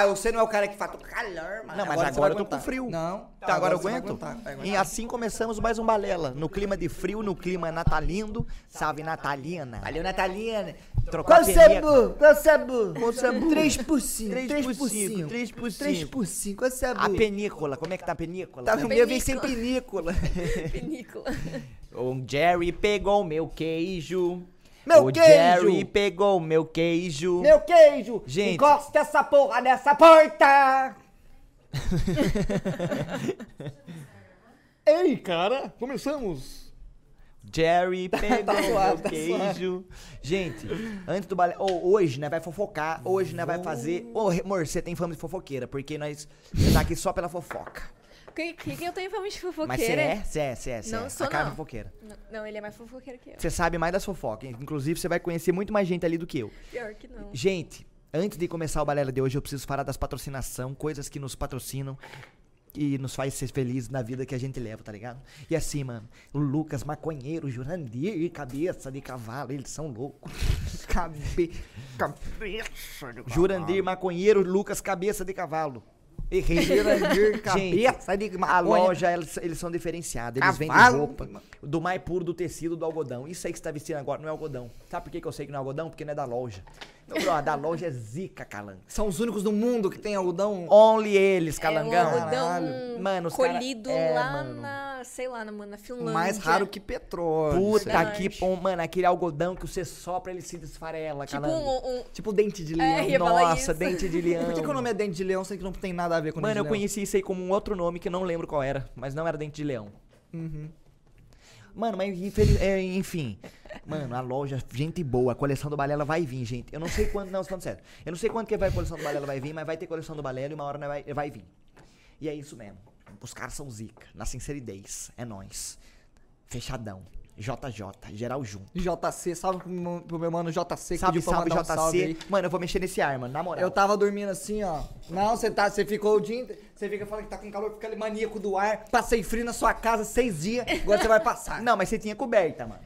Ah, você não é o cara que fala, tô com calor, mano. Não, mas agora, vai eu tô com frio. Não. Tá, agora eu você vai aguento. aguentar, E assim começamos mais um Balela. No clima de frio, no clima natalino. Salve, Natalina. Valeu, Natalina. Trocar Qual sabor? Qual sabor? Qual sabor? 3 por 5. 3 3 por por 5, 5. 3 por 3 5. por 5. Qual sabor? A penícola, como é que tá a penícola? Tá, eu ia vir sem película. Pinícola. O Jerry pegou meu queijo. Meu o queijo. Jerry pegou meu queijo. Meu queijo. Gente. Encosta essa porra nessa porta. Ei, cara, começamos. Jerry pegou Tá suave, meu tá queijo. Gente, antes do balé. Ô, hoje, né, vai fofocar. Hoje, né, vai fazer. Ô, amor, você tem fama de fofoqueira, porque nós. Você tá aqui só pela fofoca. Que, que, que eu tenho fama de fofoqueira? Mas você é? Você é, você é, você Não é. sou, a cara é não. fofoqueira. Não, não, ele é mais fofoqueiro que eu. Você sabe mais das fofocas. Inclusive, você vai conhecer muito mais gente ali do que eu. Pior que não. Gente, antes de começar o Balela de hoje, eu preciso falar das patrocinação, coisas que nos patrocinam e nos faz ser felizes na vida que a gente leva, tá ligado? E assim, mano, o Lucas, maconheiro, o Jurandir, cabeça de cavalo, eles são loucos. Cabe... Cabeça de Jurandir, maconheiro, Lucas, cabeça de cavalo. Errei. Jurandir, cabeça Gente, de a loja, eles, eles são diferenciados. Eles vendem roupa do mais puro do tecido do algodão. Isso aí que você tá vestindo agora não é algodão. Sabe por que, que eu sei que não é algodão? Porque não é da loja. Então, bro, a da loja é zica, calango. São os únicos do mundo que tem algodão. Only eles, É um calangão. algodão Caralho. Mano, os cara- colhido é, lá mano. na, sei lá, na, na Finlândia. Mais raro que petróleo. Puta Verdade. que pô, mano, aquele algodão que você sopra, ele se desfarela, Tipo um, um- Tipo dente de leão. É, ia falar Nossa, isso. dente de leão. Por que, que o nome é dente de leão, sendo que não tem nada a ver com Mano, eu leão? conheci isso aí como um outro nome que eu não lembro qual era, mas não era dente de leão. Uhum. Mano, mas infeliz... é, enfim. Mano, a loja, gente boa, a coleção do Balela vai vir, gente. Eu não sei quando, não, falando sério. Eu não sei quando que vai a coleção do Balela vai vir, mas vai ter coleção do Balela e uma hora vai, vai vir. E é isso mesmo. Os caras são zica, na sinceridade. É nóis. Fechadão. JJ, geral junto. JC, salve pro meu, pro meu mano JC Salve, salve, mandar um salve. JC. Mano, eu vou mexer nesse ar, mano, na moral. Eu tava dormindo assim, ó. Não, você tá, você ficou o dia. Você fica falando que tá com calor, fica ali maníaco do ar. Passei frio na sua casa seis dias, agora você vai passar. Não, mas você tinha coberta, mano.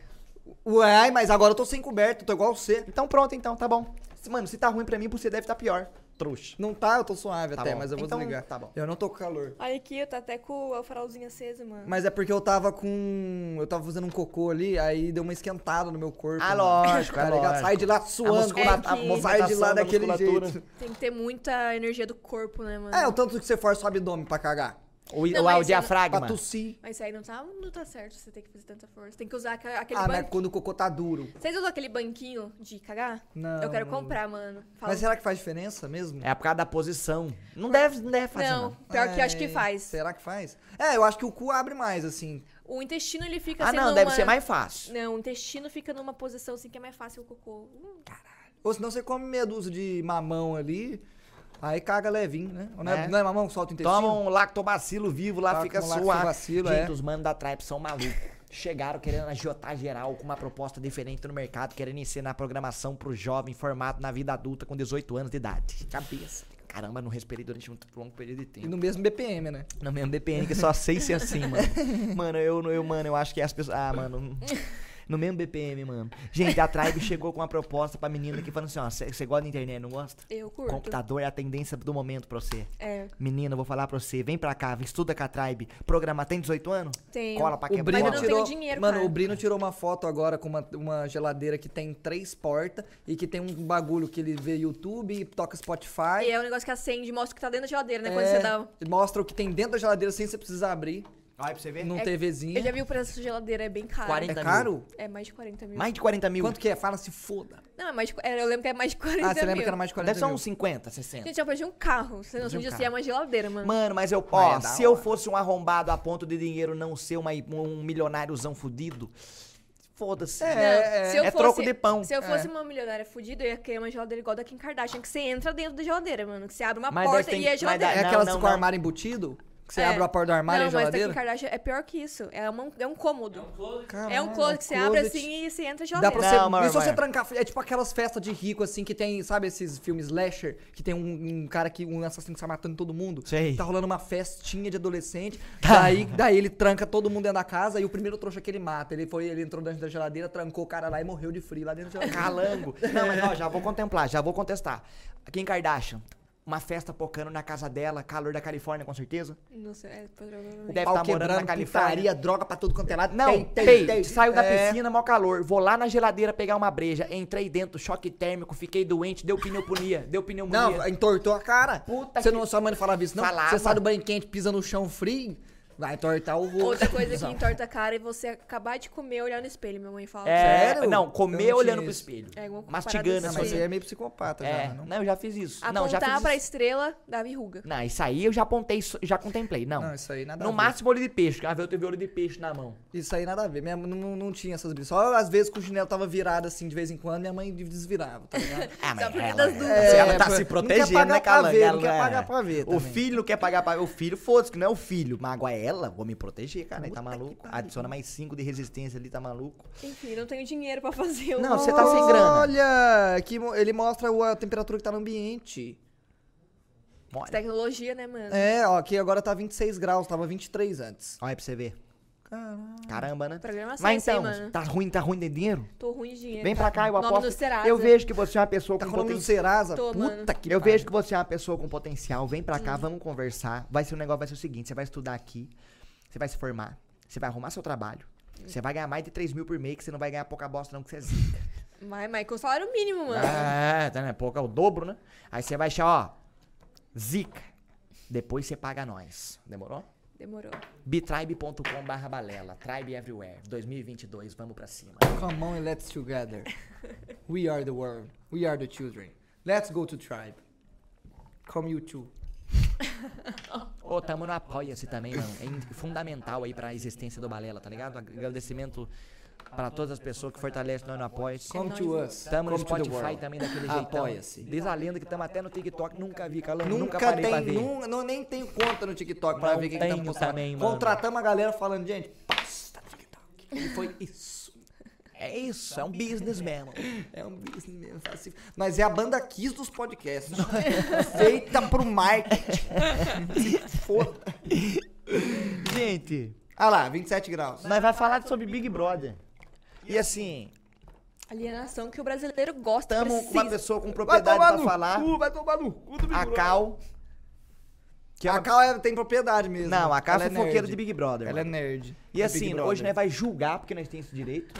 Ué, mas agora eu tô sem coberto, tô igual você. Então pronto, então, tá bom. Mano, se tá ruim pra mim, você deve estar pior. Trouxa. Não tá, eu tô suave Tá até, bom. mas eu vou Então, desligar. tá bom. Eu não tô com calor. Olha aqui, eu tô até com o farolzinho aceso, mano. Mas é porque eu tava com. Eu tava fazendo um cocô ali, aí deu uma esquentada no meu corpo. Ah, mano. lógico, Tá é ligado? lógico. Sai de lá A suando. muscula- É a que- Sai de lá da daquele musculatura. jeito. Tem que ter muita energia do corpo, né, mano? É, o tanto que você força o abdômen pra cagar. O, Não, o, mas o você diafragma. Pra tossir. Mas isso aí não tá, não tá certo, você tem que fazer tanta força. Tem que usar aquele, aquele Ah, mas quando o cocô tá duro. Vocês usam aquele banquinho de cagar? Não. Eu quero comprar, mano. Fala- Mas será que faz diferença mesmo? É por causa da posição. Não deve, não deve fazer, Não, não. pior que eu acho que Ai, faz. Será que faz? É, eu acho que o cu abre mais, assim. O intestino, ele fica Ah, assim não, numa... deve ser mais fácil. Não, o intestino fica numa posição assim que é mais fácil o cocô. Hum, Ou senão você come meia dúzia de mamão ali, aí caga levinho, né? Não é, É. não é mamão que solta o intestino? Toma um lactobacilo vivo lá, Tá fica suave. lactobacilo, Gente, é. os manos da Tribe são malucos. Chegaram querendo agiotar geral com uma proposta diferente no mercado, querendo ensinar programação pro jovem formado na vida adulta com 18 anos de idade. Cabeça. Caramba, não respirei durante um longo período de E tempo. no mesmo BPM, né? No mesmo BPN que só sei ser assim, mano. Mano, eu, eu, mano, eu acho que as pessoas. Ah, mano. No mesmo BPM, mano. Gente, a Tribe chegou com uma proposta pra menina que falando assim, ó, você gosta da internet, não gosta? eu curto. Computador é a tendência do momento pra você. É, Menina, eu vou falar pra você, vem pra cá, estuda com a Tribe. Programa tem 18 anos? tenho. Cola pra O quebrar. Brino Mas eu não tirou, tenho dinheiro, mano, cara. o Brino tirou uma foto agora com uma, uma geladeira que tem três portas e que tem um bagulho que ele vê YouTube, toca Spotify. E é um negócio que acende e mostra o que tá dentro da geladeira, né? Quando É, você dá... Mostra o que tem dentro da geladeira sem você precisar abrir. Olha pra você ver. Num É- TVzinho. Eu já vi o preço da geladeira, é bem caro. 40 É mil. caro? É mais de 40 mil. Mais de 40 mil. Quanto que é? Fala se foda. Não, é mais de... é, eu lembro que é mais de 40 Ah, você lembra mil. que era mais de 40 Deve ser mil? uns 50, 60. Gente, eu perdi um carro. Você não um carro. se é uma geladeira, mano. Mano, mas eu, Mas ó, é da se eu hora. fosse um arrombado a ponto de dinheiro não ser uma, um milionáriozão fudido, foda-se. É, Não, é, se eu é fosse- troco de pão. Se eu fosse É. uma milionária fudida, eu ia querer uma geladeira igual da Kim Kardashian, que você entra dentro da geladeira, mano. Que você abre uma Mas porta deve ter- e é mas geladeira. É Não, aquelas não, com não. armário embutido? Que você É. abre a porta do armário não, e a mas da Kim geladeira? Kardashian é pior que isso. É, uma, é um cômodo. Caralho, é um closet que você abre closet. assim e você entra Dá a geladeira. pra Não, você. mas- e se você mas- trancar. É tipo aquelas festas de rico, assim, que tem, sabe, esses filmes slasher, que tem um, um cara que. um assassino que sai matando todo mundo. Sei. Tá rolando uma festinha de adolescente. daí, daí ele tranca todo mundo dentro da casa e o primeiro trouxa que ele mata. Ele foi, ele entrou dentro da geladeira, trancou o cara lá e morreu de frio lá dentro da geladeira. Calango. Não, mas ó, já vou contemplar, já vou contestar. Kim Kardashian, uma festa pocando na casa dela, calor da Califórnia, com certeza. Não sei, é, provavelmente. Deve Pau estar morando na Califórnia. putaria, droga pra tudo quanto é lado. Não, Tem, tem, pei, tem. saiu da É. piscina, mó calor. Vou lá na geladeira pegar uma breja. Entrei dentro, choque térmico, fiquei doente, deu pneumonia, deu pneumonia. Não, entortou a cara. Puta Você que- não, sua mãe não falava isso, não? Falava. Você sai do banho quente, pisa no chão frio, vai entortar o rosto. Outra coisa que entorta a cara é você acabar de comer olhar no espelho, minha mãe fala. É, Sério? não, comer não olhando pro espelho. É, alguma mastigando Não, assim. mas você é meio psicopata É, já, não? não, eu já fiz isso. Apontar não, já fiz pra isso. estrela dava ruga. Não, isso aí eu já apontei, já contemplei. Não. Não, isso aí nada no a ver. máximo olho de peixe. Uma vez eu teve olho de peixe na mão. Isso aí nada a ver. Minha não, não tinha essas brisas. Só às vezes que o chinelo tava virado assim de vez em quando, minha mãe desvirava, tá ligado? Ah, Só porque ela, é, ela tá É, se não protegendo, quer pagar né, pra ver, não quer pagar pra ver O também. filho não quer pagar pra ver. O filho, foda-se, que não é o filho. Mas agora é ela, vou me proteger, cara. Aí tá maluco. Adiciona mais 5 de resistência ali, tá maluco. Enfim, não tenho dinheiro pra fazer o. Não, você tá sem grana. Olha, que ele mostra a temperatura que tá no ambiente. Olha, Tecnologia, né, mano? É, ó, aqui agora tá 26 graus, tava 23 antes. olha pra você ver. Caramba, né? Programa Mas então, mano. tá ruim, tá ruim de dinheiro? Tô ruim de dinheiro. Vem pra cá, eu aposto. Eu vejo que você é uma pessoa Tá com potencial. Serasa? Tô, Puta mano. que Eu vejo que você é uma pessoa com potencial. Vem pra cá, vamos conversar. Vai ser o negócio vai ser o seguinte: você vai estudar aqui, você vai se formar, você vai arrumar seu trabalho. Você vai ganhar mais de 3 mil por mês, que você não vai ganhar pouca bosta, não, que você é zica. Mas, mas com salário mínimo, mano. É, tá, né? Pouco é o dobro, né? Aí você vai achar, ó, zica. Depois você paga nós. Demorou? Demorou. bitribe.com barra balela. Tribe everywhere. 2022, vamos pra cima. Come on and let's together. We are the world. We are the children. Let's go to tribe. Come you too. Ô, tamo no Apoia-se também, mano. É fundamental aí pra existência do Balela, tá ligado? Agradecimento pra todas as pessoas que fortalecem nós no Apoia-se. Come to us. Tamo no Come to the Spotify também daquele jeitão. Apoia-se. Diz a lenda que tamo até no TikTok, nunca vi, calando, nunca, Nunca, parei pra tem, ver. não, nem tenho conta no TikTok pra Não ver o que, tenho postando. também, mano. Contratamos a galera falando, gente, passa no TikTok. E foi isso. É isso, é um business mesmo. É um business mesmo. Mas é a banda Kiss dos podcasts. Feita pro marketing. Foda. Gente, Ah lá, 27 graus. nós vai falar sobre Big Brother. E assim, Alienação que o brasileiro gosta. tamo com uma pessoa com propriedade pra falar. vai tomar no cu do Big A. Cal. Que é A Cal é- tem propriedade mesmo. Não, a Cal é Ela fofoqueira de Big Brother. Ela é mano. nerd. E assim, hoje nós vai julgar, porque nós temos esse direito.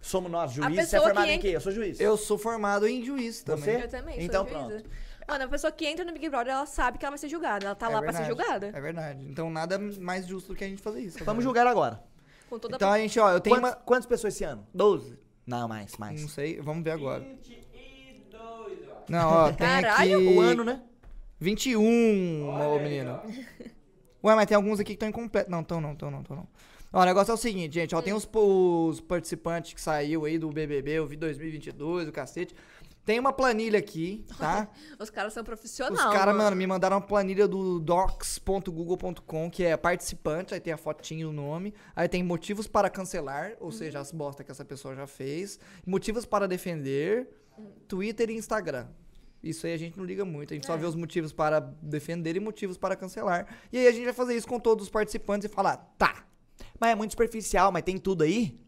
Somos nós juízes. Você é pessoa formado que em entra- quê? Eu sou juiz. Eu sou formado em juiz também. Você? Eu também, sou Então juíza. pronto. Mano, a pessoa que entra no Big Brother, ela sabe que ela vai ser julgada. Ela tá É lá pra ser verdade, julgada. É verdade. Então nada mais justo do que a gente fazer isso. Vamos agora. julgar agora. Com toda Então a gente, ó, eu tenho Quantas, uma. quantas pessoas esse ano? 12? Não, mais, mais. Não sei, vamos ver agora. Não, ó, tem Caralho, aqui. O ano, né? 21, ô menino. Ué, mas tem alguns aqui que estão incompletos. Não, estão não, estão não, estão não. Ó, o negócio é o seguinte, gente, ó, tem os, os participantes que saiu aí do BBB, eu vi 2022, o cacete. Tem uma planilha aqui, tá? Os caras são Os profissionais. caras, mano, me mandaram uma planilha do docs.google.com, que é participante, aí tem a fotinho, o nome, aí tem motivos para cancelar, ou seja, as bosta que essa pessoa já fez, motivos para defender, Twitter e Instagram. Isso aí a gente não liga muito, a gente só É. vê os motivos para defender e motivos para cancelar. E aí a gente vai fazer isso com todos os participantes e falar, tá. Mas é muito superficial, mas tem tudo aí?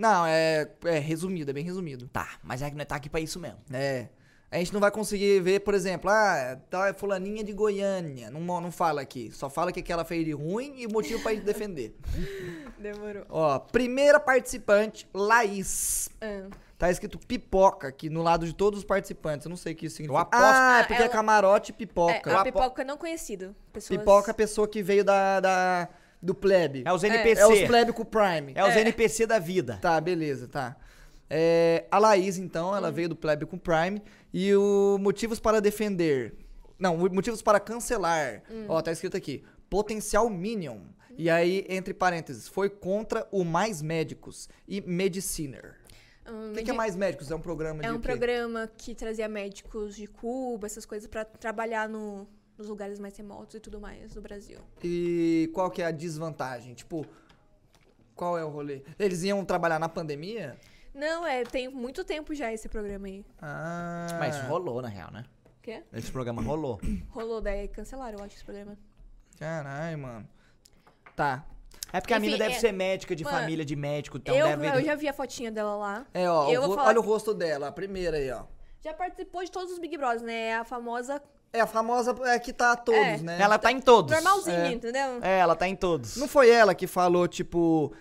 Não, é, é resumido, é bem resumido. Tá, mas é que nós tá aqui pra isso mesmo. É. A gente não vai conseguir ver, por exemplo, ah, tal é fulaninha de Goiânia. Não, não fala aqui. Só fala que aquela fez de ruim e motivo pra gente defender. Demorou. Ó, primeira participante, Laís. Ah. Tá escrito pipoca aqui no lado de todos os participantes. Eu não sei o que isso significa. aposto- Ah, é Ah, porque é ela- camarote e pipoca. É, Eu a apo- pipoca não conhecido. Pessoas... Pipoca é a pessoa que veio da, da- do plebe. É os NPC. É os plebe com o Prime. É os É. NPC da vida. Tá, beleza, tá. É, a Laís, então, ela veio do Plebe com Prime. E o motivos para defender. Não, o motivos para cancelar. Ó, tá escrito aqui. Potencial Minion. E aí, entre parênteses, foi contra o Mais Médicos e Mediciner. Hum, O que, que é Mais Médicos? É um programa de É um quê? programa que trazia médicos de Cuba, essas coisas, pra trabalhar no, nos lugares mais remotos e tudo mais do Brasil. E qual que é a desvantagem? Tipo, qual é o rolê? Eles iam trabalhar na pandemia? Não, é, tem muito tempo já esse programa aí. Ah. Mas rolou, na real, né? O quê? Esse programa rolou. Rolou, daí cancelaram, eu acho, esse programa. Caralho, mano. Tá. É porque a Enfim, mina deve é- ser médica de Mano, família de médico, então eu, deve... eu já vi a fotinha dela lá. É, ó, Eu o vou falar olha o rosto dela, a primeira aí, ó. Já participou de todos os Big Brothers, né? É a famosa É, a famosa é que tá a todos, É. né? Ela tá em todos. Normalzinho, É. entendeu? É, ela tá em todos. Não foi ela que falou, tipo.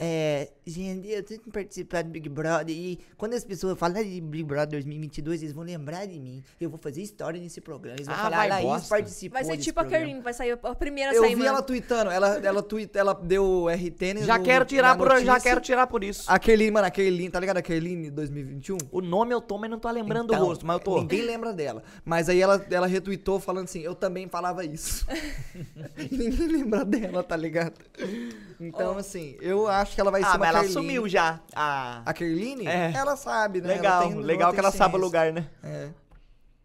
É, gente, eu tenho que participar do Big Brother e quando as pessoas falarem de Big Brother 2022, eles vão lembrar de mim. Eu vou fazer história nesse programa. Eles vão Ah, falar, vai Laís bosta." participou Vai ser desse tipo a programa." Kerlin, vai sair a primeira a Eu sair, vi mano. ela tweetando, ela, ela, tweet, ela deu RT Já no- quero tirar por, já quero tirar por isso. A Kerline, mano, a Kerline, tá ligado? A Kerline 2021? O nome eu tô, mas não tô lembrando Então, o rosto, mas eu tô. Ninguém lembra dela. Mas aí ela, ela retweetou falando assim, eu também falava isso. ninguém lembra dela, tá ligado? Então, assim, eu acho que ela vai ser Ah, uma mas ela Kerline. sumiu já. Ah, A Kerline? É. Ela sabe, né? legal, Ela tem- legal ela que ela sabe o lugar, né? É.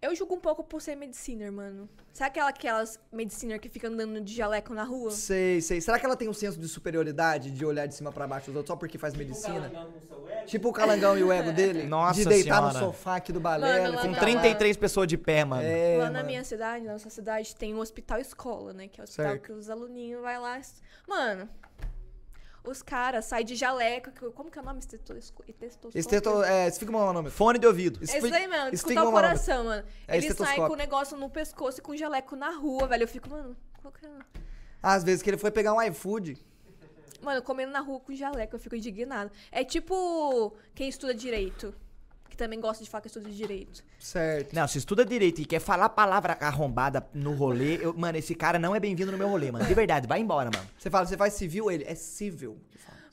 Eu julgo um pouco por ser mediciner, mano. Sabe aquela, aquelas mediciner que fica andando de jaleco na rua? Sei, sei. Será que ela tem um senso de superioridade, de olhar de cima pra baixo dos outros só porque faz medicina? Tipo o calangão e o ego dele? Nossa De deitar no Senhora. sofá aqui do balé. Com não. ficar lá. 33 pessoas de pé, mano. É, lá na mano. minha cidade, na nossa cidade, tem um hospital escola, né? Que é o hospital Certo. que os aluninhos vai lá. Mano, os caras saem de jaleco. Como que é o nome? Estetoscópio? Esteto... É, esfigma o nome. Fone de ouvido. É isso aí, mano. Escutar o o coração, mano. É saem estetoscópio. com o negócio no pescoço e com jaleco na rua, velho. Eu fico, mano, qual que é? Às vezes que ele foi pegar um iFood. Mano, comendo na rua com jaleco, eu fico indignado. É tipo quem estuda direito. Que também gosta de falar que estuda direito. Certo. Não, se estuda direito e quer falar palavra arrombada no rolê, eu- mano, esse cara não é bem-vindo no meu rolê, mano. De verdade, vai embora, mano. Você fala, você faz civil? Ele é civil.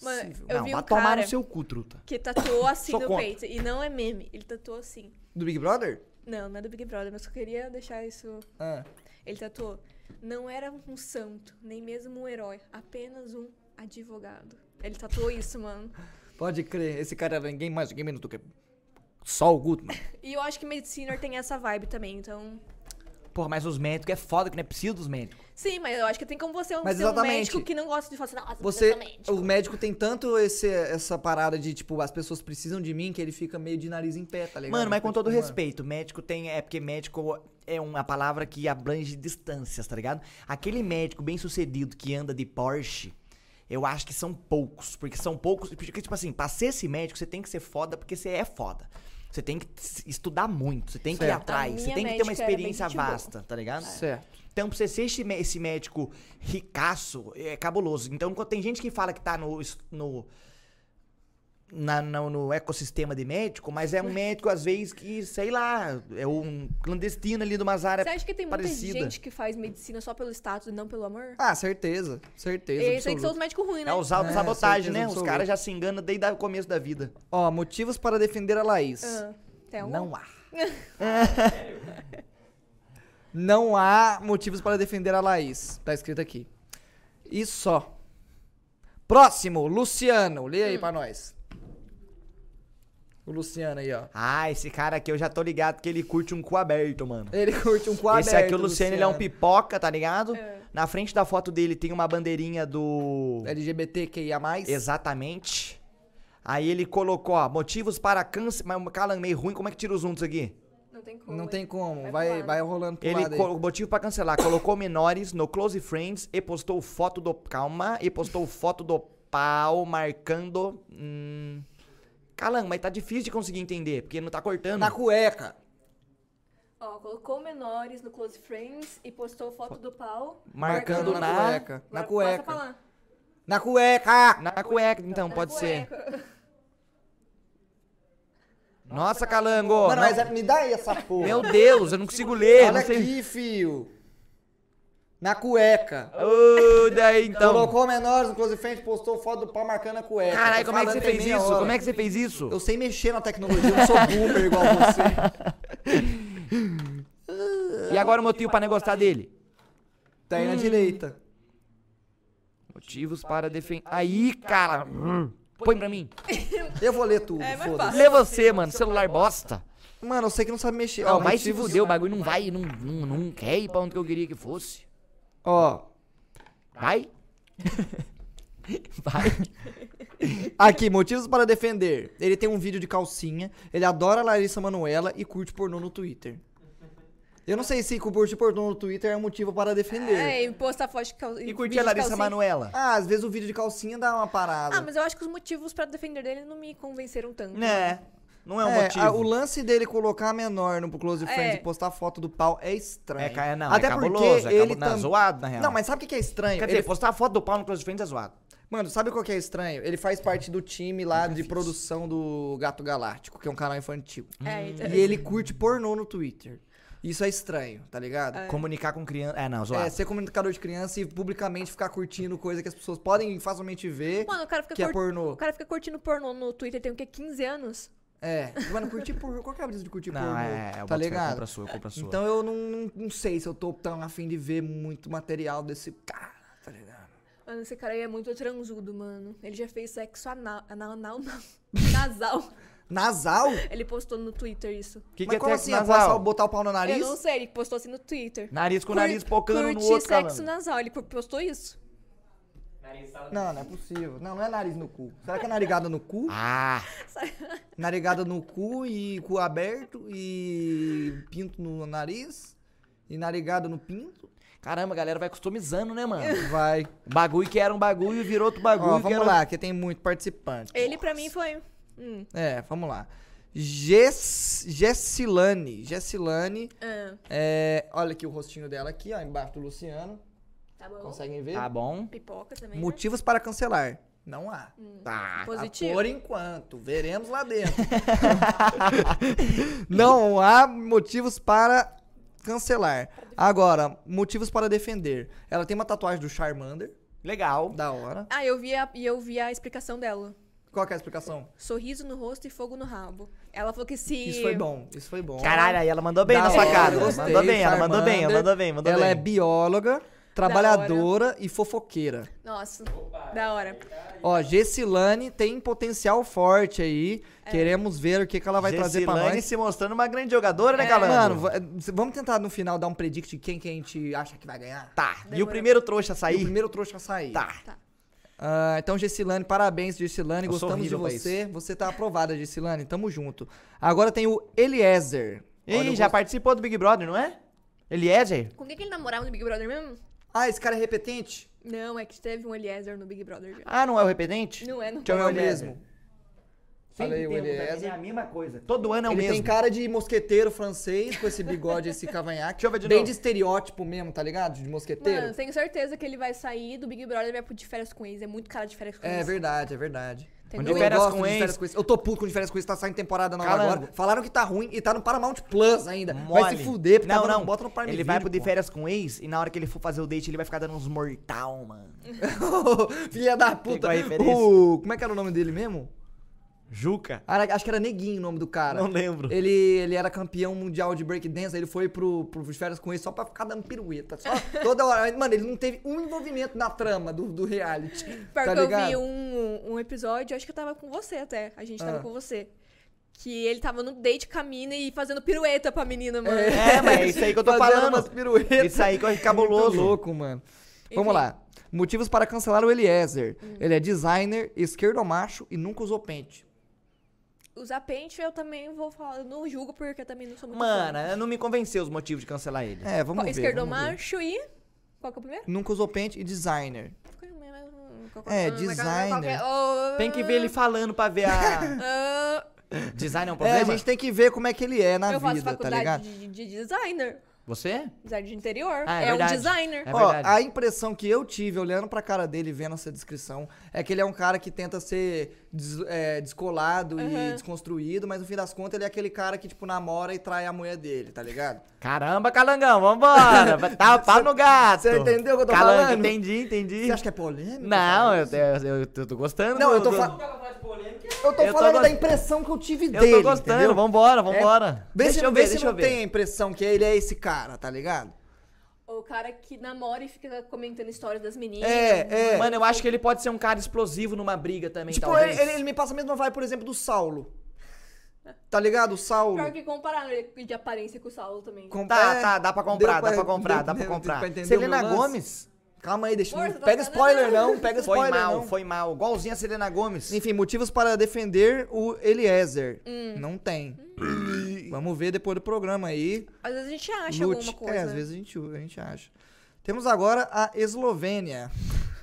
Mano, Civil. eu não, vi vai um tomar cara no seu cu, truta. que tatuou assim no contra. peito. E não é meme, ele tatuou assim. Do Big Brother? Não, não é do Big Brother, mas eu queria deixar isso. Ah. Ele tatuou. Não era um santo, nem mesmo um herói, apenas um advogado. Ele tatuou isso, mano. Pode crer. Esse cara era ninguém mais, ninguém menos do que só o Gutman. E eu acho que Mediciner tem essa vibe também, então. Porra, mas os médicos é foda que não é preciso dos médicos. Sim, mas eu acho que tem como você Mas ser um médico que não gosta de falar assim, nossa, Você, médico. o médico tem tanto esse, essa parada de, tipo, as pessoas precisam de mim que ele fica meio de nariz em pé, tá ligado? Mano, mas com Tipo, todo mano, respeito, médico tem. É porque médico é uma palavra que abrange distâncias, tá ligado? Aquele médico bem sucedido que anda de Porsche, eu acho que são poucos. Porque são poucos. Porque, tipo assim, pra ser esse médico, você tem que ser foda porque você é foda. Você tem que estudar muito, você tem que ir Certo. atrás, você tem que ter uma experiência vasta, tá ligado? Certo. Então, pra você ser esse, mé- esse médico ricaço, é cabuloso. Então, quando tem gente que fala que tá no. no na- no, no ecossistema de médico, mas é um médico, às vezes, que, sei lá, é um clandestino ali de umas áreas Você acha que tem muita parecida. gente que faz medicina só pelo status e não pelo amor? Ah, certeza. Certeza. Esses aí que são absoluta. os médicos ruins, né? É os autos É, sabotagem, né? Os absoluta. caras já se enganam desde o começo da vida. Ó, motivos para defender a Laís. Ah, tem algum? Não há. Não há motivos para defender a Laís. Tá escrito aqui. E só. Próximo, Luciano. Lê Hum. aí pra nós. O Luciano aí, ó. Ah, esse cara aqui eu já tô ligado que ele curte um cu aberto, mano. Ele curte um quadro. esse aqui, o Luciano, ele é um pipoca, tá ligado? É. Na frente da foto dele tem uma bandeirinha do... LGBTQIA+. Exatamente. Aí ele colocou, ó, motivos para câncer... Mas, cala, meio ruim, como é que tira os juntos aqui? Não tem como. Não tem como. Vai Vai, vai rolando pro Ele, lado motivo pra cancelar, colocou menores no Close Friends e postou foto do... Calma, e postou foto do pau marcando... Hum... Calango, mas tá difícil de conseguir entender, porque não tá cortando. Na cueca. Ó, colocou menores no Close Friends e postou foto do pau. Marcando na, na- cueca. Na cueca. Passa. Na cueca. Na cueca, então, Na pode ser. cueca. Nossa, Calango! Mano, mas é- me dá aí essa porra. Meu Deus, eu não consigo ler. Olha não sei... aqui, fio. Na cueca. Ô, daí então. Colocou menores no Close Friends, postou foto do pau marcando a cueca. Caralho, como é que você fez isso? hora. Como é que você fez isso? Eu sei mexer na tecnologia, eu não sou boomer igual você. E agora o motivo pra não gostar dele? Tá Hum. aí na direita. Motivos para defender. Aí, cara. hum, Põe pra mim. Eu vou ler tudo, É, foda-se. Lê você, mano. Celular bosta. Mano, eu sei que não sabe mexer. Ó, Ó, vai se fuder, o bagulho não vai, não, não, não quer ir pra onde que eu queria que fosse. Ó, Vai? vai. aqui, motivos para defender. Ele tem um vídeo de calcinha, ele adora Larissa Manoela e curte pornô no Twitter. Eu não sei se curte pornô no Twitter é um motivo para defender. É, e postar foto de cal... E curtir a Larissa Manoela. Ah, às vezes o vídeo de calcinha dá uma parada. Ah, mas eu acho que os motivos pra defender dele não me convenceram tanto. Né? Não é um É, motivo. a- o lance dele colocar a menor no Close Friends É. e postar foto do pau é estranho. É, ca- não, Até é porque cabuloso, é ele não, tam- zoado, na real. Não, mas sabe o que é estranho? Quer Ele- dizer, postar a foto do pau no Close Friends é zoado. Mano, sabe qual que é estranho? Ele faz parte do time lá de produção do Gato Galáctico, que é um canal infantil. É, então- E ele curte pornô no Twitter. Isso é estranho, tá ligado? Comunicar com criança. É, não, zoado. É, ser comunicador de criança e publicamente ficar curtindo coisa que as pessoas podem facilmente ver, Mano, o cara fica que é cur- pornô. O cara fica curtindo pornô no Twitter tem o quê? 15 anos? É. Mano, curtir pornô. Qual que é a brisa de curtir não, pornô? é, é, eu tá ligado? Compra a sua, compra sua. Então eu não, não, não sei se eu tô tão afim de ver muito material desse cara, tá ligado? Mano, esse cara aí é muito transudo, mano. Ele já fez sexo anal, anal, anal não. Nasal. Nasal? Ele postou no Twitter isso. O que, que Mas é como sexo assim? É nasal? só botar o pau no nariz? Eu não sei, ele postou assim no Twitter. Nariz com o Cur- nariz pocando no outro, sexo calando. nasal. Ele postou isso. Não, não é possível. Não, não é nariz no cu. Será que é narigada no cu? Ah, Narigada no cu e cu aberto e pinto no nariz e narigada no pinto? caramba, a galera vai customizando, né, mano? Vai. bagulho que era um bagulho virou outro bagulho. Ó, que vamos era- lá, que tem muito participante. Ele pra mim foi. Hum. É, vamos lá. Gess, Gessilane. Gessilane. Ah, É, olha aqui o rostinho dela aqui, ó, embaixo do Luciano. Tá bom. Conseguem ver? Tá bom. Pipoca também. né? Motivos para cancelar. Não há. Tá. Positivo. Por enquanto. Veremos lá dentro. Não há motivos para cancelar. Agora, motivos para defender. Ela tem uma tatuagem do Charmander. Legal. Da hora. Ah, eu vi, a, e eu vi a explicação dela. Qual que é a explicação? Sorriso no rosto e fogo no rabo. Ela falou que se. Isso foi bom. Isso foi bom. Caralho, aí ela mandou bem Da na sua hora, cara. Ela gostei, mandou bem, ela mandou bem, ela Charmander. mandou bem, mandou Ela bem. é bióloga, trabalhadora e fofoqueira. Nossa, da hora. Ó, Gessilane tem potencial forte aí. Queremos ver o que, que ela vai trazer pra Gessilane nós. se mostrando uma grande jogadora, né, É. Calango? Mano, va- vamos tentar no final dar um predict de quem que a gente acha que vai ganhar? Tá. E o Demorou. primeiro trouxa a E o sair? primeiro trouxa a sair. Tá. Ah, então, Gessilane, parabéns, Gessilane. Eu Gostamos de você. Você tá aprovada, Gessilane. Tamo junto. Agora tem o Eliezer. Eu já gosto- participou do Big Brother, não é? Eliezer? Com quem que ele namorava no Big Brother mesmo? Ah, esse cara é repetente? Não, é que teve um Eliezer no Big Brother já. Ah, não é o repetente? Não é, não Então é o. Eliezer. mesmo. Falei o Eliezer. É a mesma coisa. Todo ano é o Ele mesmo. tem cara de mosqueteiro francês, com esse bigode, esse cavanhaque. Deixa eu ver de Bem novo. de estereótipo mesmo, tá ligado? De mosqueteiro. Mano, tenho certeza que ele vai sair do Big Brother e vai pro de férias com ex. É muito cara de férias com É ex. verdade, é verdade. Tem Eu. Férias com de férias com ex. Eu tô puto com de férias com ex, tá saindo temporada nova Calango. agora. Falaram que tá ruim e tá no Paramount Plus ainda. Vai Mole. se fuder, porque não, tá dando- não. bota no Prime Ele vai pro de férias com ex e na hora que ele for fazer o date, ele vai ficar dando uns mortal, mano. Filha da puta. O... Como é que era o nome dele mesmo? Juca? Ah, acho que era Neguinho o nome do cara. Não lembro. Ele, ele era campeão mundial de breakdance, aí ele foi pro, pro férias com ele só pra ficar dando pirueta. Só toda hora. Mano, ele não teve um envolvimento na trama do, do reality. Pior tá que eu ligado? vi um, um episódio, acho que eu tava com você até. A gente tava Ah. com você. Que ele tava no date com a mina e fazendo pirueta pra menina, mano. É, mas é isso aí que eu tô Fazendo falando. umas piruetas. Isso aí que é cabuloso. Muito louco, mano. Vamos Enfim. lá. Motivos para cancelar o Eliezer. Hum. Ele é designer, esquerdomacho e nunca usou pente. Usar pente eu também vou falar. Eu não julgo porque eu também não sou muito fã. não me convenceu os motivos de cancelar ele. É, vamos ver. Esquerdo vamos ver. macho e. Qual que é o primeiro? Nunca usou pente e designer. Qual- É, qual- designer. qual é? Tem que ver ele falando pra ver a. ah, Design é um É, problema? a gente tem que ver como é que ele é na eu faço vida, tá faculdade ligado? de, de designer. Você? Design de interior. Ah, é é um designer. É Ó, a impressão que eu tive olhando pra cara dele e vendo essa descrição é que ele é um cara que tenta ser des- é, descolado e Uhum. desconstruído, mas no fim das contas ele é aquele cara que, tipo, namora e trai a mulher dele, tá ligado? Caramba, Calangão, vambora. Tá pau no gato. Você entendeu o que eu tô Calango, falando? Entendi, entendi. Você acha que é polêmico? Não, eu, eu, eu, eu tô gostando. Não, do- eu tô do- falando. Eu tô Eu tô falando da impressão que eu tive Eu dele. tô gostando, entendeu? vambora, vambora. Vê deixa se, eu vê ver, se deixa não eu ver. tem a impressão que ele é esse cara, tá ligado? O cara que namora e fica comentando histórias das meninas. É, é. Mano, eu acho que ele pode ser um cara explosivo numa briga também, Tipo, talvez. ele, ele me passa a mesma vibe, por exemplo, do Saulo. Tá ligado? O Saulo. Pior que comparar ele de aparência com o Saulo também. Com- Tá, é, tá, dá pra comprar, dá pra comprar, deu- dá pra deu- comprar. pra Selena? Gomes? Calma aí, deixa. Não você tá pega spoiler, não. Pega Foi spoiler, mal, não. foi mal. Igualzinho a Selena Gomes. Enfim, motivos para defender o Eliezer. Hum. Não tem. Vamos ver depois do programa aí. Às vezes a gente acha Lute. alguma coisa. É, às vezes a gente, a gente acha. Temos agora a Eslovênia.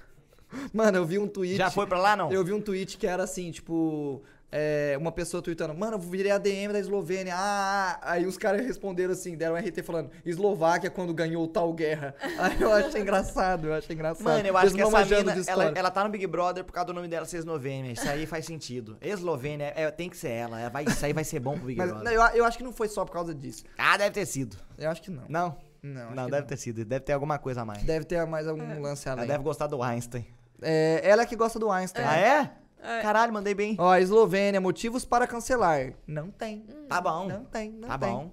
Mano, eu vi um tweet. Já foi pra lá, não? Eu vi um tweet que era assim, tipo. É, uma pessoa tweetando, mano, eu virei a DM da Eslovênia. Ah, aí os caras responderam assim, deram um RT falando, Eslováquia quando ganhou tal guerra. Aí eu achei engraçado, eu achei engraçado. Mano, eu acho Eles que essa mina, de ela, ela tá no Big Brother por causa do nome dela ser Eslovênia. Isso aí faz sentido. Eslovênia, é, tem que ser ela. é, vai, isso aí vai ser bom pro Big Mas Brother. eu, eu acho que não foi só por causa disso. Ah, deve ter sido. Eu acho que não. Não? Não, Não, deve não. ter sido. Deve ter alguma coisa a mais. Deve ter mais algum lance Ela além. deve gostar do Einstein. É, ela é que gosta do Einstein. Ah, é? É. Caralho, mandei bem. Ó, Eslovênia, motivos para cancelar. Não tem. Tá bom. Não tem, não Tá tem. bom.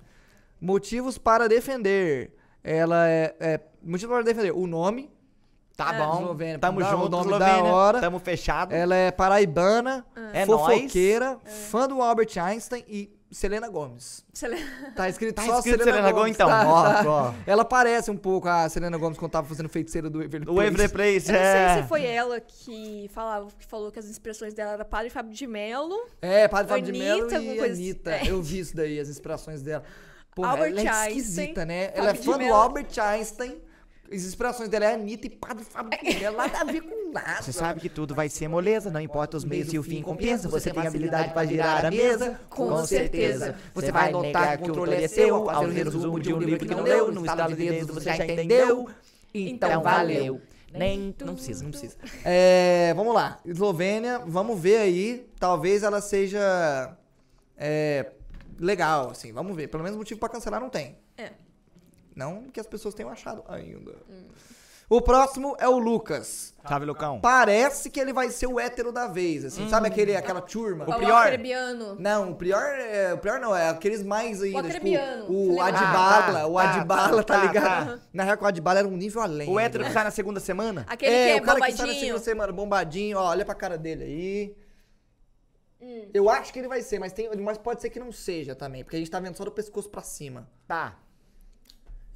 Motivos para defender. Ela é, é. Motivos para defender. O nome. Tá É. bom. Eslovênia. Tamo o junto, nome da Eslovênia. hora. Tamo fechado. Ela é paraibana, É fofoqueira, fã do Albert Einstein e Selena Gomes. Lê- Tá escrito Tá só escrito Selena, Selena Gomes. Gomes, então. tá, Ó, tá. ó. Ela parece um pouco a Selena Gomes quando tava fazendo feiticeira do Everly O Every Place, Eu não é. sei se foi ela que falava, que falou que as inspirações dela era Padre Fábio de Melo. É, Padre Fábio de alguma e coisa assim. Anitta. É. Eu vi isso daí, as inspirações dela. Porra, Albert ela é Einstein, esquisita, né? Fábio Ela é fã do. Albert Einstein. As inspirações dela é Anitta e Padre Fábio Mello. Nada a ver com nada. Você sabe que tudo vai ser moleza, não importa os meios e o fim compensa. Você tem habilidade habilidade pra girar a mesa, Com certeza. Você vai notar que o controle é seu ao ver o resumo de um livro que não leu. No estado de dedos você já entendeu. Então Então valeu. Nem, não precisa. Não precisa. É, vamos lá. Eslovênia, vamos ver aí. Talvez ela seja é, legal, assim. Vamos ver. Pelo menos motivo pra cancelar não tem. É. Não que as pessoas tenham achado ainda. O próximo é o Lucas. Sabe, Lucão? Parece que ele vai ser o hétero da vez, assim. Sabe aquele, aquela turma? O pior- Acrebiano. Não, o pior, é, o pior não, é aqueles mais ainda, tipo, acrebiano, o você lembra? Adibala, Ah, tá, o tá, Adibala, tá, tá, ligado? tá. Na real, que o Adibala era um nível além. O né, hétero que velho? sai na segunda semana? Aquele é, que é o cara que sai na bombadinho. segunda semana, bombadinho, ó, olha pra cara dele aí. Hum. Eu acho que ele vai ser, mas, tem, mas pode ser que não seja também, porque a gente tá vendo só do pescoço pra cima. Tá.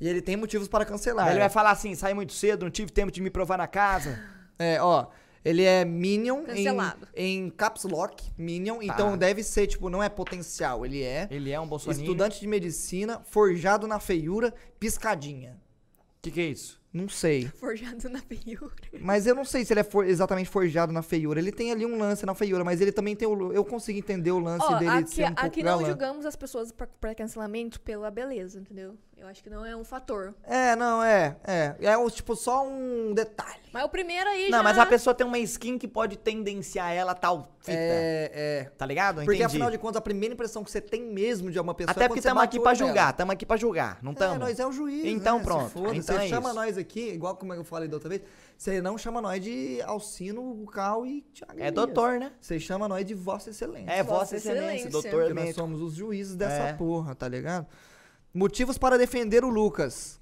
E ele tem motivos para cancelar. Ele vai falar assim, sai muito cedo, não tive tempo de me provar na casa. É, ó, ele é Minion em, Cancelado. em Caps Lock, Minion, então Tá. deve ser, tipo, não é potencial, ele é Ele é um bolsoninho. estudante de medicina, forjado na feiura, piscadinha. O que que é isso? Não sei. Forjado na feiura. Mas eu não sei se ele é for- exatamente forjado na feiura. Ele tem ali um lance na feiura, mas ele também tem o. Eu consigo entender o lance Ó, dele de aqui, ser um pouco aqui não galã. julgamos as pessoas pra, pra cancelamento pela beleza, entendeu? Eu acho que não é um fator. É, não, é. É. É tipo só um detalhe. Mas o primeiro aí Não, já... mas a pessoa tem uma skin que pode tendenciar ela a tal fita. É, é. Tá ligado? Porque Entendi. afinal de contas, a primeira impressão que você tem mesmo de uma pessoa Até é porque estamos aqui pra julgar, estamos aqui pra julgar, não É, estamos? nós é o juiz. Então né? pronto, Se foda, então você é chama isso. nós aqui, igual como eu falei da outra vez, você não chama nós de Alcino, Cal e Thiago É doutor, né? Você chama nós de Vossa Excelência. É, Vossa Vossa Excelência, Excelência. doutor Porque nós somos os juízes dessa É. porra, tá ligado? Motivos para defender o Lucas.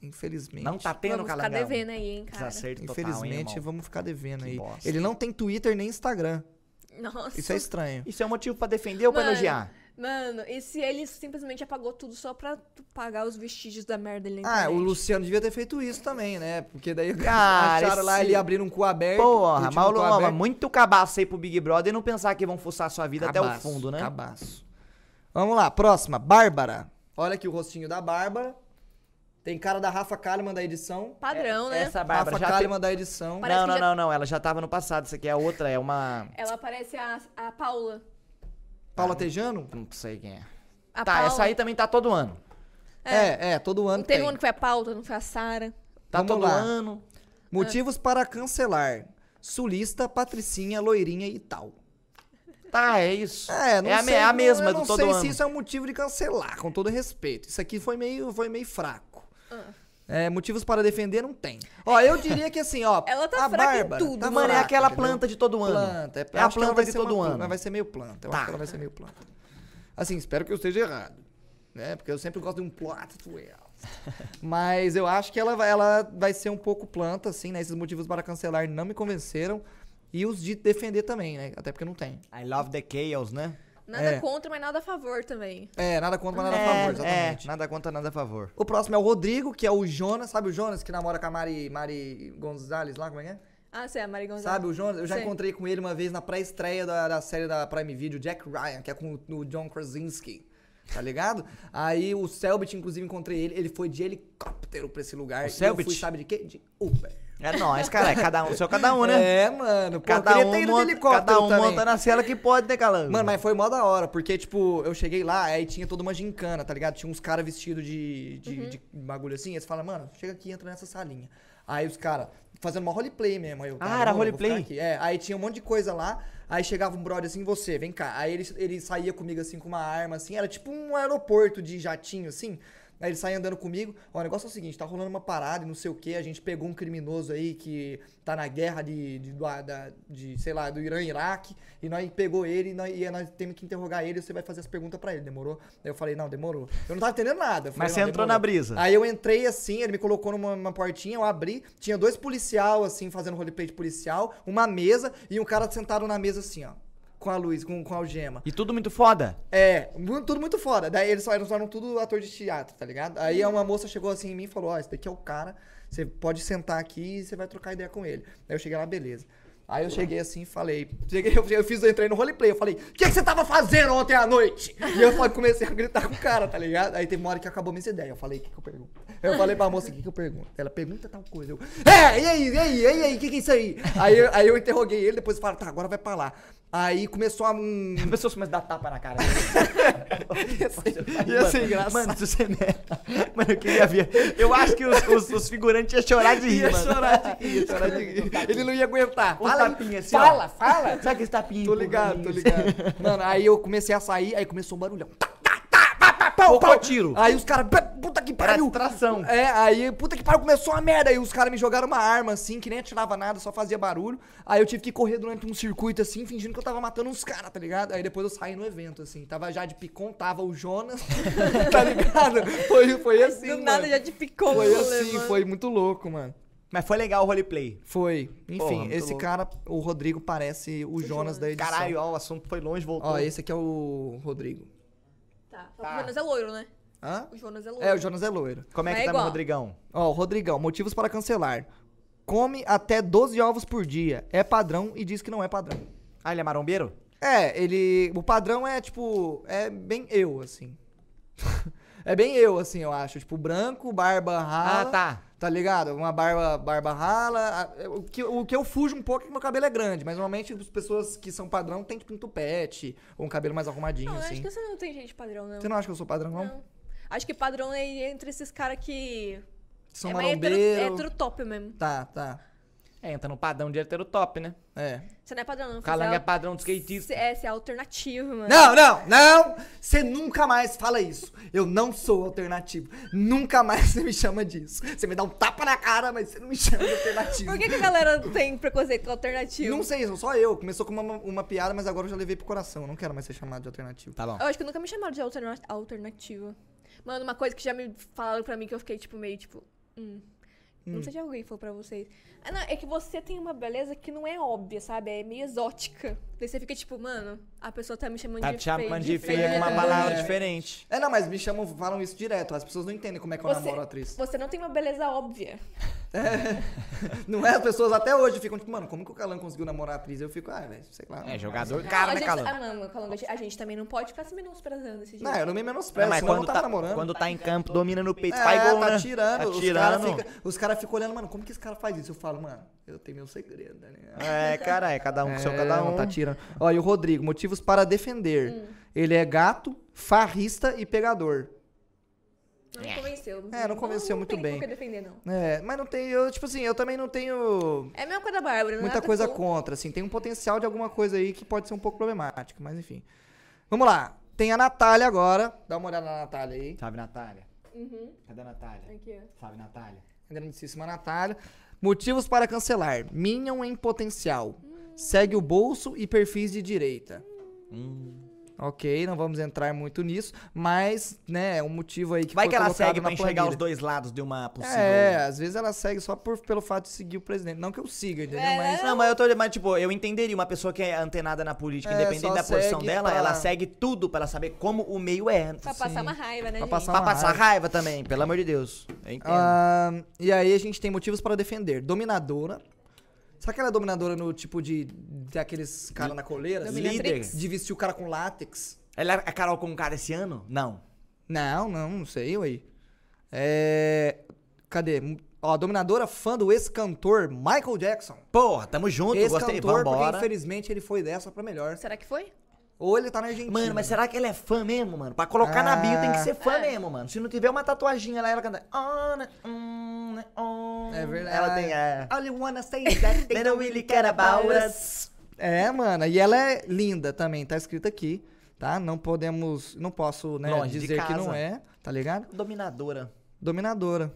Infelizmente. Não tá tendo Vamos ficar calangão. devendo aí, hein, cara. Desacerto total, hein, Infelizmente, irmão? vamos ficar devendo Que aí. bosta. Ele não tem Twitter nem Instagram. Nossa. Isso é estranho. Isso é um motivo pra defender ou pra Mano, elogiar? Mano, e se ele simplesmente apagou tudo só pra tu pagar os vestígios da merda ali na Ah, internet? o Luciano devia ter feito isso também, né? Porque daí Cara, acharam lá esse- ele abrindo um cu aberto. Porra, mas cu ó, aberto. muito cabaço aí pro Big Brother e não pensar que vão fuçar a sua vida até o Cabaço, fundo, né? Cabaço. Vamos lá, próxima. Bárbara. Olha aqui o rostinho da Bárbara. Tem cara da Rafa Kalimann da edição. Padrão, né? Essa Bárbara Rafa já tem... Kalimann da edição. Parece Não, não, já- não, não. Ela já tava no passado. Isso aqui é outra, é uma. Ela parece a, a Paula. Paula Tejano? Não sei quem é. A tá, Paula. essa aí também tá todo ano. É, é, todo ano Não teve tem. um ano que foi a Paula, não foi a Sara. Tá Vamos todo lá. ano. Motivos para cancelar. Sulista, Patricinha, Loirinha e tal. Tá, é isso. É, não é a, sei, é a mesma eu do não todo sei ano. se isso é um motivo de cancelar, com todo respeito. Isso aqui foi meio, foi meio fraco. Ah. É, motivos para defender não tem. Ó, eu diria que assim, ó. Ela tá a fraca em Bárbara tudo, tá Mano, é fraca, aquela entendeu? planta de todo ano. Planta, é, É a planta vai de ser todo uma- ano. Mas vai ser meio planta. Eu Tá. acho que ela vai ser meio planta. Assim, espero que eu esteja errado. Né? Porque eu sempre gosto de um plot twist. Mas eu acho que ela vai, ela vai ser um pouco planta, assim, né? Esses motivos para cancelar não me convenceram. E os de defender também, né? Até porque não tem. I love the chaos, né? Nada É. contra, mas nada a favor também. É, nada contra, mas nada a é, favor, exatamente. É, nada contra, nada a favor. O próximo é o Rodrigo, que é o Jonas. Sabe o Jonas que namora com a Mari, Mari Gonzalez lá? Como é que é? Ah, você é a Mari Gonzalez. Sabe o Jonas? Eu já Sei. encontrei com ele uma vez na pré-estreia da, da série da Prime Video, Jack Ryan, que é com o, o John Krasinski. Tá ligado? Aí o Selbit, inclusive, encontrei ele. Ele foi de helicóptero pra esse lugar. O E eu Selbit? fui, sabe de quê? De Uber. É nóis, cara. É cada um, seu cada um, né? É, mano. Pô, cada um, ter monta, helicóptero cada um também. monta na cela que pode, né, Calango? Mano, mas foi mó da hora, porque, tipo, eu cheguei lá, aí tinha toda uma gincana, tá ligado? Tinha uns caras vestidos de, de, de bagulho assim, eles falam, mano, chega aqui e entra nessa salinha. Aí os caras, fazendo uma roleplay mesmo. Aí eu, Ah, tá, era roleplay? É, aí tinha um monte de coisa lá, aí chegava um brother assim, você, vem cá. Aí ele, ele saía comigo assim com uma arma, assim, era tipo um aeroporto de jatinho, assim. Aí ele sai andando comigo. Ó, o negócio é o seguinte, tá rolando uma parada e não sei o que. A gente pegou um criminoso aí que tá na guerra de, de, do- da- de, sei lá, do Irã e Iraque. E nós pegou ele e nós, e nós temos que interrogar ele e você vai fazer as perguntas pra ele. Demorou? Aí eu falei, não, demorou. Eu não tava entendendo nada. Falei, Mas "Não, você entrou demorou." na brisa. Aí eu entrei assim, ele me colocou numa, numa portinha, eu abri. Tinha dois policial, assim, fazendo roleplay de policial. Uma mesa e um cara sentado na mesa assim, ó. Com a luz, com, com a algema. E tudo muito foda. É, tudo muito foda. Daí eles só eles eram tudo ator de teatro, tá ligado? Aí uma moça chegou assim em mim e falou: Ó, esse daqui é o cara, você pode sentar aqui e você vai trocar ideia com ele. Aí eu cheguei lá, beleza. Aí eu cheguei assim e falei. Cheguei, eu, eu fiz, eu entrei no roleplay, eu falei, o que, que você tava fazendo ontem à noite? E eu falei, comecei a gritar com o cara, tá ligado? Aí teve uma hora que acabou minha ideia. Eu falei, o que, que eu pergunto? Eu falei pra moça, o que, que eu pergunto? Ela pergunta tal coisa. Eu, é, e aí, e aí, e aí, e aí, o que, que é isso aí? Aí, eu- aí eu interroguei ele, depois falaram, tá, agora vai pra lá. Aí começou a. Um, A pessoa começa a dar tapa na cara. ia ser, ia ser engraçado. Mano, se você neta. Mano, eu queria ver. Eu acho que os, os, os figurantes iam chorar de rir, Ia mano. chorar de rir, ia chorar de rir. Ele não ia aguentar. Um Fala, tapinha assim, ó. fala, fala. Sabe aquele tapinha? Tô ligado, tô ligado. Mano, aí eu comecei a sair, aí começou um barulhão. Tá, pau, pau. tiro. Aí os caras, puta que Era pariu. distração. É, aí, puta que pariu, começou uma merda. Aí os caras me jogaram uma arma assim, que nem atirava nada, só fazia barulho. Aí eu tive que correr durante um circuito assim, fingindo que eu tava matando uns caras, tá ligado? Aí depois eu saí no evento, assim. Tava já de Picon, tava o Jonas, tá ligado? Foi, foi assim. Do mano. nada já te picou Foi assim, mano. foi muito louco, mano. Mas foi legal o roleplay. Foi. Enfim, Porra, esse louco. cara, o Rodrigo, parece o, Jonas da edição. Caralho, ó, o assunto foi longe, voltou. Ó, esse aqui é o Rodrigo. Tá. O Jonas é loiro, né? Hã? O Jonas é loiro. É, o Jonas é loiro. Como é que é tá, meu igual. Rodrigão? Ó, o Rodrigão, motivos para cancelar. Come até 12 ovos por dia. É padrão e diz que não é padrão. Ah, ele é marombeiro? É, ele. O padrão é tipo. É bem eu, assim. é bem eu, assim, eu acho. Tipo, branco, barba rala. Ah, tá. Tá ligado? Uma barba, barba rala. O que, o que eu fujo um pouco é que meu cabelo é grande, mas normalmente as pessoas que são padrão tem tipo um tupete ou um cabelo mais arrumadinho, Não, assim. acho que você não tem gente padrão, não. Você não acha que eu sou padrão, não? Não. Acho que padrão é entre esses caras que. São é mais hétero, marombeiro. hétero top mesmo. Tá, tá. É, entra no padrão de hétero top, né? É. Você não é padrão, não. Calango é padrão de skatista. É, você é alternativo, mano. Não, não, não! Você nunca mais fala isso. Eu não sou alternativo. Nunca mais você me chama disso. Você me dá um tapa na cara, mas você não me chama de alternativo. Por que, que a galera tem preconceito com alternativo? Não sei, sou só eu. Começou com uma, uma piada, mas agora eu já levei pro coração. Eu não quero mais ser chamado de alternativo. Tá bom. Eu acho que nunca me chamaram de alterna alternativa. Mano, uma coisa que já me falaram pra mim que eu fiquei, tipo, meio, tipo... Hum. Não sei se alguém falou pra vocês. Ah, não, é que você tem uma beleza que não é óbvia, sabe? É meio exótica. Daí você fica, tipo, mano, a pessoa tá me chamando Tá de te feia. chamando de feia com uma de palavra doida. diferente. É, não, mas me chamam, falam isso direto. As pessoas não entendem como é que eu Você, namoro a atriz. você não tem uma beleza óbvia. Não é? As pessoas até hoje ficam tipo, mano, como que o Calan conseguiu namorar a atriz? Eu fico, ah, velho, sei lá. É, jogador Não, cara, a né, gente, Calango? Ah, não, Calango, a gente- também não pode ficar se menosprezando desse jeito. Não, eu não me Não, menosprezo, mas senão eu quando não tava tá, namorando. quando tá em campo, domina no peito, É, faz gol, tá né? tirando. Tá Os tirando. caras ficam os cara ficam olhando, mano, como que esse cara faz isso? Eu falo, mano, eu tenho meu segredo, né? É, cara, é cada um com seu cada não um. tá tirando. Olha, o Rodrigo, motivos para defender. Hum. Ele é gato, farrista e pegador. Não me convenceu. É, não convenceu muito tem bem. por que defender, não. É, mas não tem, eu, tipo assim, eu também não tenho É a mesma coisa da Bárbara, não é muita nada coisa contra. contra, assim, tem um potencial de alguma coisa aí que pode ser um pouco problemático, mas enfim. Vamos lá, tem a Natália agora, dá uma olhada na Natália aí. Salve, Natália. Uhum. Cadê a Natália? Aqui, ó. Salve, Natália. A grandíssima Natália. Motivos para cancelar. Minion em potencial. Segue o bolso e perfis de direita. Ok, não vamos entrar muito nisso, mas, né, é um motivo aí que Vai foi que ela segue pra enxergar planilha. os dois lados de uma possível... É, às vezes ela segue só por, pelo fato de seguir o presidente. Não que eu siga, entendeu? É, Mas Não, mas eu tô. Mas, tipo, eu entenderia uma pessoa que é antenada na política, É, independente da posição dela, pra- ela segue tudo pra ela saber como o meio é. Pra passar uma raiva, né, Pra gente? passar Pra uma passar raiva. raiva também, pelo amor de Deus. Eu entendo. Ah, e aí a gente tem motivos para defender. Dominadora. Sabe aquela dominadora no tipo de. de aqueles caras na coleira? Dominatrix? De vestir o cara com látex? Ela é a Carol com cara esse ano? Não. Não, não, não sei, ué. É. Cadê? Ó, dominadora fã do ex-cantor Michael Jackson. Porra, tamo junto, gostei. Ex-cantor, porque Vambora. infelizmente ele foi dessa pra melhor. Será que foi? Ou ele tá na Argentina. Mano, mas será que ele é fã mesmo, mano? Pra colocar na bio tem que ser fã É. mesmo, mano. Se não tiver uma tatuaginha lá, ela canta. "On, on, on". É verdade. Ela tem a. All you wanna say is that They don't really care about us. É, mano, e ela é linda também, tá escrito aqui, tá? Não podemos, não posso, né, Longe dizer que não é, tá ligado? Dominadora. Dominadora.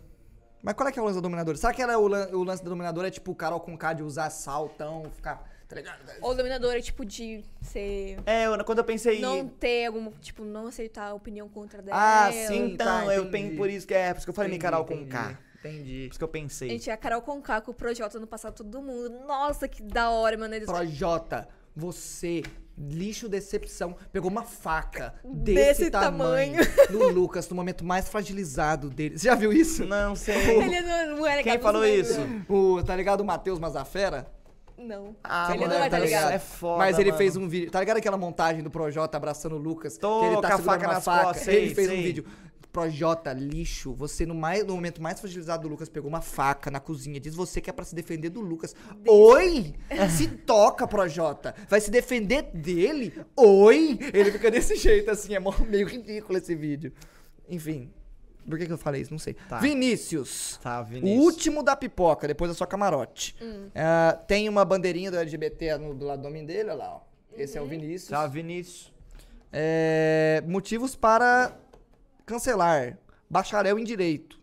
Mas qual é que é o lance da dominadora? Será que ela, é o, lan- o lance da dominadora é tipo o Carol com K de usar saltão, ficar, tá ligado? Ou dominadora, tipo, de ser. É, eu- quando eu pensei. Não ter algum. Tipo, não aceitar a opinião contra dela. Ah, sim. Então, tá, eu penso por isso que é. Por isso que eu falei Entendi, Carol com entendi, K. Por Entendi. isso que eu pensei. Gente, a Carol Conká com o Projota no passado, todo mundo. Nossa, que da hora, mano. Eles... Projota, você, lixo decepção, pegou uma faca desse, Desse tamanho, no Lucas, no momento mais fragilizado dele. Você já viu isso? Não sei. Ele não, não é legal Quem falou isso? O, tá ligado o Matheus Mazafera? Não. Ah, ele mano, não vai tá tá ligado? É foda, Mas ele mano. fez um vídeo. Tá ligado aquela montagem do Projota abraçando o Lucas? Tô que ele com tá a segurando faca nas faca. costas, ele sei, fez sei. um vídeo. Projota, lixo, você no, mais, no momento mais fragilizado do Lucas pegou uma faca na cozinha. Diz você que é pra se defender do Lucas. Oi! Se toca, Projota. Vai se defender dele? Oi! Ele fica desse jeito assim, é meio ridículo esse vídeo. Enfim. Por que, que eu falei isso? Não sei. Tá. Vinícius. Tá, O Vinícius. último da pipoca, depois da sua camarote. É, tem uma bandeirinha do LGBT no- do lado do homem dele, olha lá, ó. Esse é o Vinícius. Tchau, Vinícius. É, motivos para cancelar. Bacharel em Direito.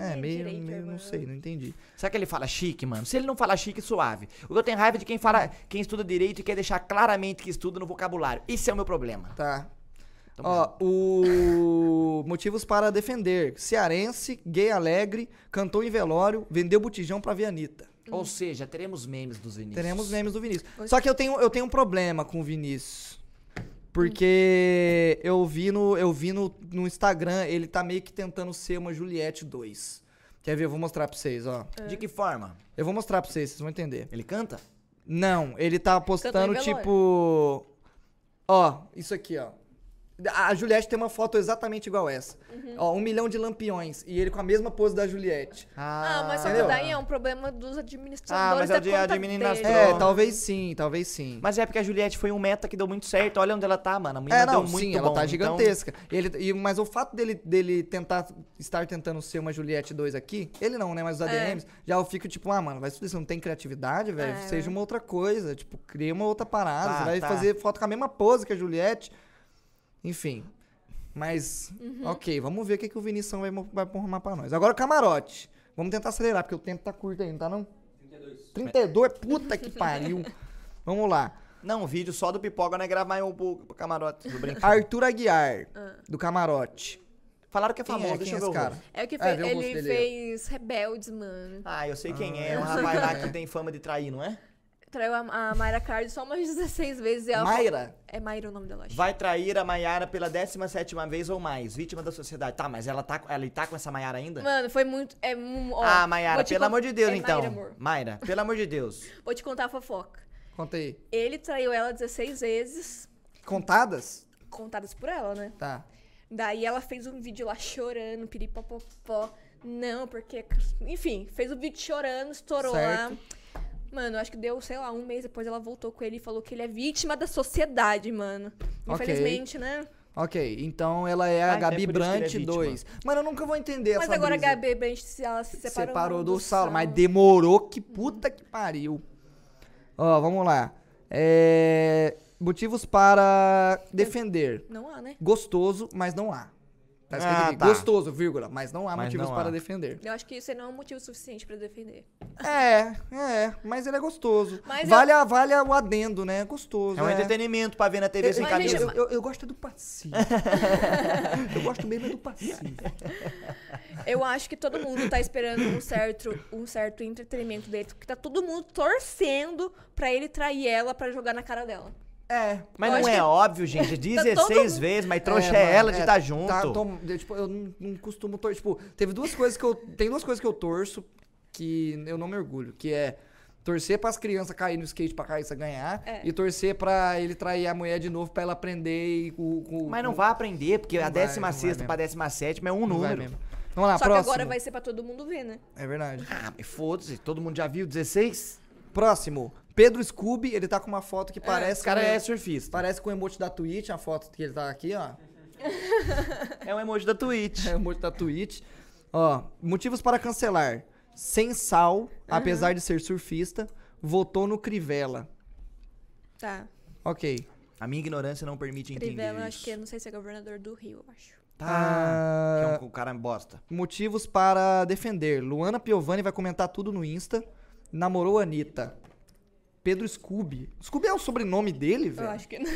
É, Ih, meio, direito, meio não sei, não entendi. Será que ele fala chique, mano? Se ele não fala chique, suave. O que eu tenho raiva é de quem fala, quem estuda direito e quer deixar claramente que estuda no vocabulário. Esse é o meu problema. Tá. Ó, o motivos para defender. Cearense, gay alegre, cantou em velório, vendeu botijão pra ver a Anitta. Ou seja, teremos memes dos Vinícius. Teremos memes do Vinícius. Gostei. Só que eu tenho, eu tenho um problema com o Vinícius. Porque eu vi, no, eu vi no, no Instagram, ele tá meio que tentando ser uma Juliette 2. Quer ver? Eu vou mostrar pra vocês, ó. De que forma? Eu vou mostrar pra vocês, vocês vão entender. Ele canta? Não, ele tá postando tipo. Ó, isso aqui, ó. A Juliette tem uma foto exatamente igual essa. Uhum. Ó, um milhão de lampiões. E ele com a mesma pose da Juliette. Ah, mas só que daí é um problema dos Ah, administradores mas é da de conta administrador. dele. É, talvez sim, talvez sim. Mas é porque a Juliette foi um meta que deu muito certo. Olha onde ela tá, mano. A menina É, não, deu muito sim, bom. ela tá então- gigantesca. Ele, e, mas o fato dele, dele tentar estar tentando ser uma Juliette 2 aqui, ele não, né? Mas os ADMs, já eu fico tipo, ah, mano, vai estudar, você não tem criatividade, velho? É. Seja uma outra coisa, tipo, cria uma outra parada. Tá, você vai tá. fazer foto com a mesma pose que a Juliette. Enfim. Mas, Uhum. ok, vamos ver o que, que o Vinição vai, vai arrumar pra nós. Agora o camarote. Vamos tentar acelerar, porque o tempo tá curto aí, não tá não? 32. 32? Puta que pariu. Vamos lá. Não, vídeo só do pipoca não é gravar em um pro camarote. Arthur Aguiar, Ah. do camarote. Falaram que é Quem famoso, é? deixa é eu ver esse o cara? É o que É, fez, rosto ele fez Rebeldes, mano. Ah, eu sei quem Ah, é. É um eu rapaz lá que é. tem fama de trair, não é? Traiu a, a Mayra Card só umas 16 vezes. E ela Mayra? É Mayra o nome dela, acho. Vai trair a Maiara pela 17 vez ou mais. Vítima da sociedade. Tá, mas ela tá, ela tá com essa Maiara ainda? Mano, foi muito. É, um- ó, ah, te pelo amor de Deus, é então. Mayra, amor. Mayra, pelo amor de Deus. Vou te contar a fofoca. Conta aí. Ele traiu ela 16 vezes, Contadas? contadas por ela, né? Tá. Daí ela fez um vídeo lá chorando, piripopopó. Não, porque. Enfim, fez o vídeo chorando, estourou Certo. lá. Mano, acho que deu, sei lá, um mês depois ela voltou com ele e falou que ele é vítima da sociedade, mano. Infelizmente, né? Ok, então ela é a Ah, então é Gabi é Brant vítima. 2. Mano, eu nunca vou entender Mas essa agora a brisa. Gabi Brandt, se ela se separou, Separou do Saulo, mas demorou que puta que pariu. Ó, vamos lá. É... Motivos para defender. Não há, né? Gostoso, mas não há. Tá escrito Ah, aqui, tá. gostoso, vírgula, mas não há Mas motivos não para há. defender. Eu acho que isso aí não é um motivo suficiente pra defender. É, é, mas ele é gostoso. Mas vale, a, vale o adendo, né? Gostoso. É um entretenimento pra ver na TV sem Mas, camisa. Eu, eu, eu gosto do passivo. eu gosto mesmo é do passivo. Eu acho que todo mundo tá esperando um certo, um certo entretenimento dele, porque tá todo mundo torcendo pra ele trair ela pra jogar na cara dela. É. Mas não é que óbvio, gente. 16 todo mundo- vezes, mas trouxa é, mano, ela de é, estar junto. tá, tom- eu, tipo, eu não, não costumo torcer. Tipo, teve duas coisas que eu. Tem duas coisas que eu torço que eu não me orgulho, que é torcer pras crianças cair no skate pra Caíssa ganhar É. e torcer pra ele trair a mulher de novo pra ela aprender e com. com- Mas não com- vai aprender, porque Não a vai, 16 não vai pra 17 é um número. mesmo. Vamos lá, Só próximo. que agora vai ser pra todo mundo ver, né? É verdade. Ah, mas foda-se, todo mundo já viu 16? Próximo. Pedro Scooby, ele tá com uma foto que parece. Esse cara com- é surfista. Parece com o emote da Twitch, a foto que ele tá aqui, ó. É um emoji da Twitch. É o emote da Twitch. Ó, motivos para cancelar. Sem sal, apesar de ser surfista, votou no Crivella. Tá. Ok. A minha ignorância não permite entender Crivella, acho que é, não sei se é governador do Rio, eu acho. Tá. Ah, Que é um cara bosta. Motivos para defender. Luana Piovani vai comentar tudo no Insta. Namorou a Anitta. Pedro Scooby. Scooby é o sobrenome dele, Eu velho? acho que não.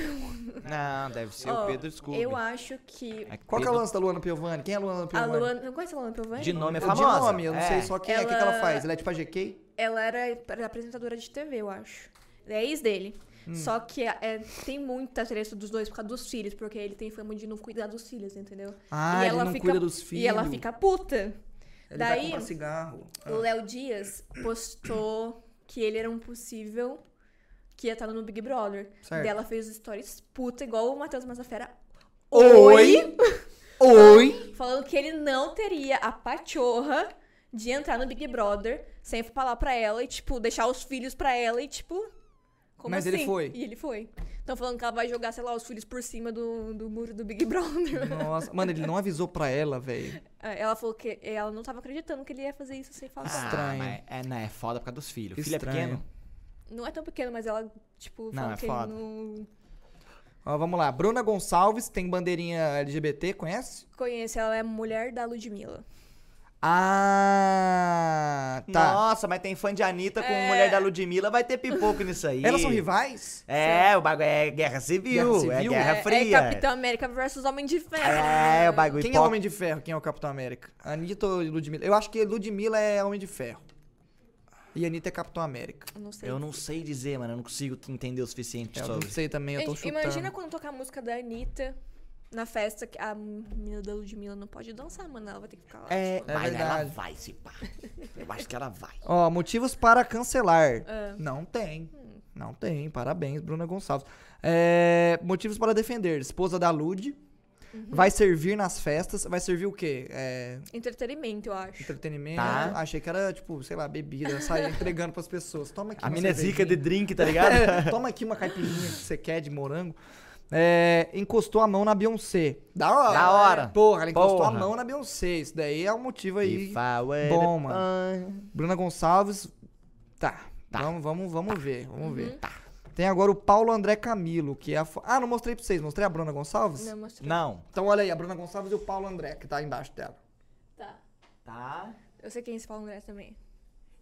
Não, deve ser Ó, o Pedro Scooby. Eu acho que. É Qual que é o Pedro- lance da Luana Piovani? Quem é a Luana A Piovani? Luana. Não conhece a Luana Piovani? De nome é Eu famosa. De nome, eu não É. sei só quem é, o que, que ela Ela- faz. Ela é tipo a GK? Ela era apresentadora de TV, eu acho. É ex dele. Hum. Só que é, tem muita treta dos dois por causa dos filhos, porque ele tem fama de não cuidar dos filhos, entendeu? Ah, E ele ela não fica- cuida dos filhos. E ela fica puta. Ele vai Daí- comprar cigarro. Ah. O Léo Dias postou que ele era um possível que ia estar no Big Brother. Certo. Daí ela fez stories puta, igual o Matheus Mazafera. Oi? Oi? Falando que ele não teria a pachorra de entrar no Big Brother sem falar pra ela e, tipo, deixar os filhos pra ela e, tipo. Como Mas assim? ele foi. E ele foi. Estão falando que ela vai jogar, sei lá, os filhos por cima do, do muro do Big Brother. Nossa, mano, ele não avisou pra ela, velho. É, ela falou que ela não tava acreditando que ele ia fazer isso sem falar. Ah, Estranho. mas é, não, é foda por causa dos filhos. O filho é pequeno. Não é tão pequeno, mas ela, tipo, Não, falou é que foda. ele não Ó, vamos lá. Bruna Gonçalves tem bandeirinha LGBT, conhece? conhece. Ela é mulher da Ludmilla. Ah, tá. Nossa, mas tem fã de Anitta com É. mulher da Ludmilla, vai ter pipoco nisso aí. Elas são rivais? É, o bagulho é guerra civil, Guerra é civil? guerra é, fria. é Capitão América versus Homem de Ferro. É, o bagulho Quem é o Homem de Ferro? Quem é o Capitão América? Anitta ou Ludmilla? Eu acho que Ludmilla é Homem de Ferro. E Anitta é Capitão América. Eu não sei. Eu não sei dizer, mano, eu não consigo entender o suficiente Eu sobre. não sei também, eu tô chutando. imagina quando tocar a música da Anitta na festa, que a menina da Ludmilla não pode dançar, mano. Ela vai ter que ficar lá. É, É mas ela verdade. vai se pá. Eu acho que ela vai. Ó, motivos para cancelar. Ah. Não tem. Não tem. Parabéns, Bruna Gonçalves. É, motivos para defender. Esposa da Lud. Uhum. Vai servir nas festas. Vai servir o quê? É, Entretenimento, eu acho. entretenimento. Tá. Achei que era, tipo, sei lá, bebida. Sair entregando pras pessoas. Toma aqui A uma mina é zica de drink, tá ligado? É, toma aqui uma caipirinha que você quer de morango. É, encostou a mão na Beyoncé. Da hora. Da hora. Porra, ela encostou Porra. a mão na Beyoncé. Isso daí é um motivo aí. Bom, mano. Bruna Gonçalves. Tá. Tá. Vamos, vamos, vamos ver. Vamos ver. Uhum. Tá. Tem agora o Paulo André Camilo, que é a. fo- Ah, não mostrei pra vocês. Mostrei a Bruna Gonçalves? Não, mostrou. Não. Então olha aí, a Bruna Gonçalves e o Paulo André, que tá embaixo dela. Tá. Tá. Eu sei quem é esse Paulo André também.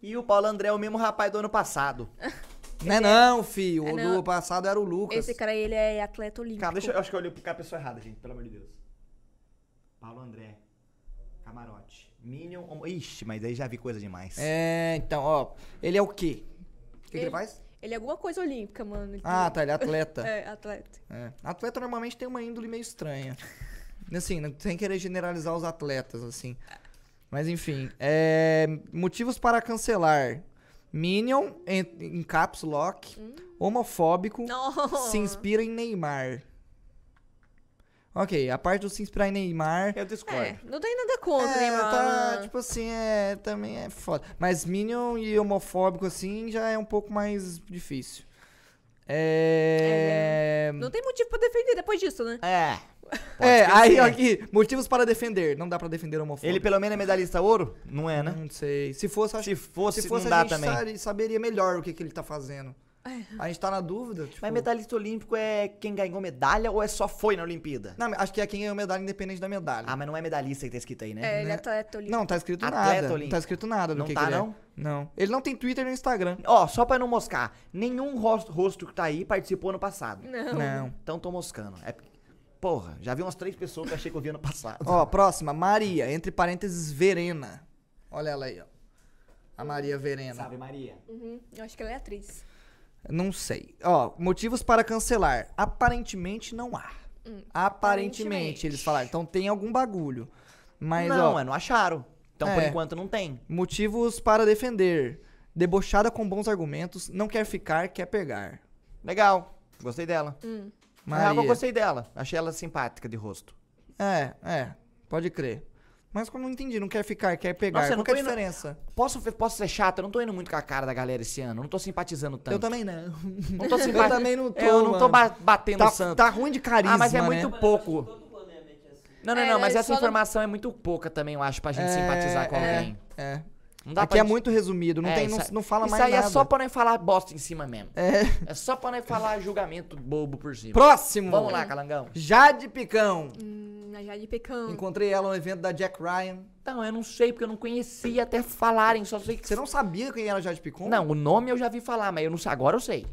E o Paulo André é o mesmo rapaz do ano passado. Não é não, filho. É O não. do passado era o Lucas. Esse cara, ele é atleta olímpico. Calma, deixa eu, acho que eu olhei pra pessoa errada, gente, pelo amor de Deus. Paulo André. Camarote. Minion. homo- Ixi, mas aí já vi coisa demais. É, então, ó. Ele é o quê? O que, que ele Ele- faz? Ele é alguma coisa olímpica, mano. Ele Ah, tem- tá. Ele é atleta. É, atleta. É. Atleta normalmente tem uma índole meio estranha. Assim, não- sem querer generalizar os atletas, assim. Mas enfim. é, motivos para cancelar. Minion, em, em caps lock, homofóbico, Não. se inspira em Neymar. Ok, a parte do se inspirar em Neymar. Eu discordo. É, não tem nada contra, é, mano? tá, tipo assim, é, também é foda. Mas Minion e homofóbico, assim, já é um pouco mais difícil. É. Não tem motivo pra defender depois disso, né? É. Pode É, aí aqui, motivos para defender. Não dá pra defender homofóbico. Ele pelo menos é medalhista ouro? Não é, né? Não sei. Se fosse, acho Se fosse, se fosse não a dá gente também. sa- saberia melhor o que, que ele tá fazendo. A gente tá na dúvida. Tipo... Mas medalhista olímpico é quem ganhou medalha ou é só foi na Olimpíada? Não, acho que é quem ganhou medalha independente da medalha. Ah, mas não é medalhista que tá escrito aí, né? É, ele né? é atleta olímpico. Não, tá escrito Atleta nada. Não olímpico. tá escrito nada do Não que tá, que ele é. não? Não. Ele não tem Twitter nem Instagram. Ó, só pra não moscar, nenhum rosto, rosto que tá aí participou ano passado. Não. Não. Então tô moscando. É... Porra, já vi umas três pessoas que eu achei que eu vi ano passado. Ó, próxima. Maria, entre parênteses, Verena. Olha ela aí, ó. A Maria Verena. Maria? Uhum, eu acho que ela é atriz. Não sei. Ó, motivos para cancelar. Aparentemente não há. Hum, Aparentemente, aparentemente. eles falaram. Então tem algum bagulho. Mas, não, ó, é, não acharam. Então, por É. enquanto, não tem. motivos para defender. Debochada com bons argumentos, não quer ficar, quer pegar. Legal. Gostei dela. Hum. Na real, eu Maria. gostei dela. Achei ela simpática de rosto. É, é, pode crer. Mas eu não entendi, não quer ficar, quer pegar. Nossa, eu Qual não que é a indo- diferença? Posso, posso ser chato? Eu não tô indo muito com a cara da galera esse ano. Eu não tô simpatizando tanto. Eu também não. Não tô Eu simpatizando. também não tô, Eu não tô mano. ba- batendo Tá, santo. tá ruim de carisma, ah, mas é né? muito pouco. Não, não, É, não, mas é essa só no- informação é muito pouca também, eu acho, pra gente simpatizar com é, alguém. É. Não dá Aqui pra é gente- muito resumido, não, É, tem, não, isso aí- não fala isso mais aí nada. é só pra nós falar bosta em cima mesmo. É. É só pra nós falar julgamento bobo por cima. Próximo. Vamos lá, Calangão. Jade Picão. Hum, a Jade Pecão. Encontrei ela no evento da Jack Ryan. Não, eu não sei, porque eu não conhecia até falarem, só sei que... Você não sabia quem era Jade Picon? Não, o nome eu já vi falar, mas eu não sei. Agora eu sei.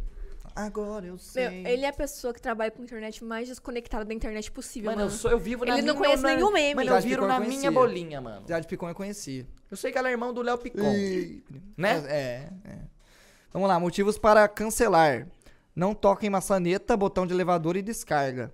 Agora eu Meu, sei. ele é a pessoa que trabalha com a internet mais desconectada da internet possível, Mano, mano. eu, sou, eu vivo na Ele não conhece na- nenhum meme. Mano, eu Jade viro Picon eu na conhecia. minha bolinha, mano. Jade Picon eu conheci. Eu sei que ela é irmão do Léo Picon. E- Né? É, é. Vamos lá, motivos para cancelar. Não toca em maçaneta, botão de elevador e descarga.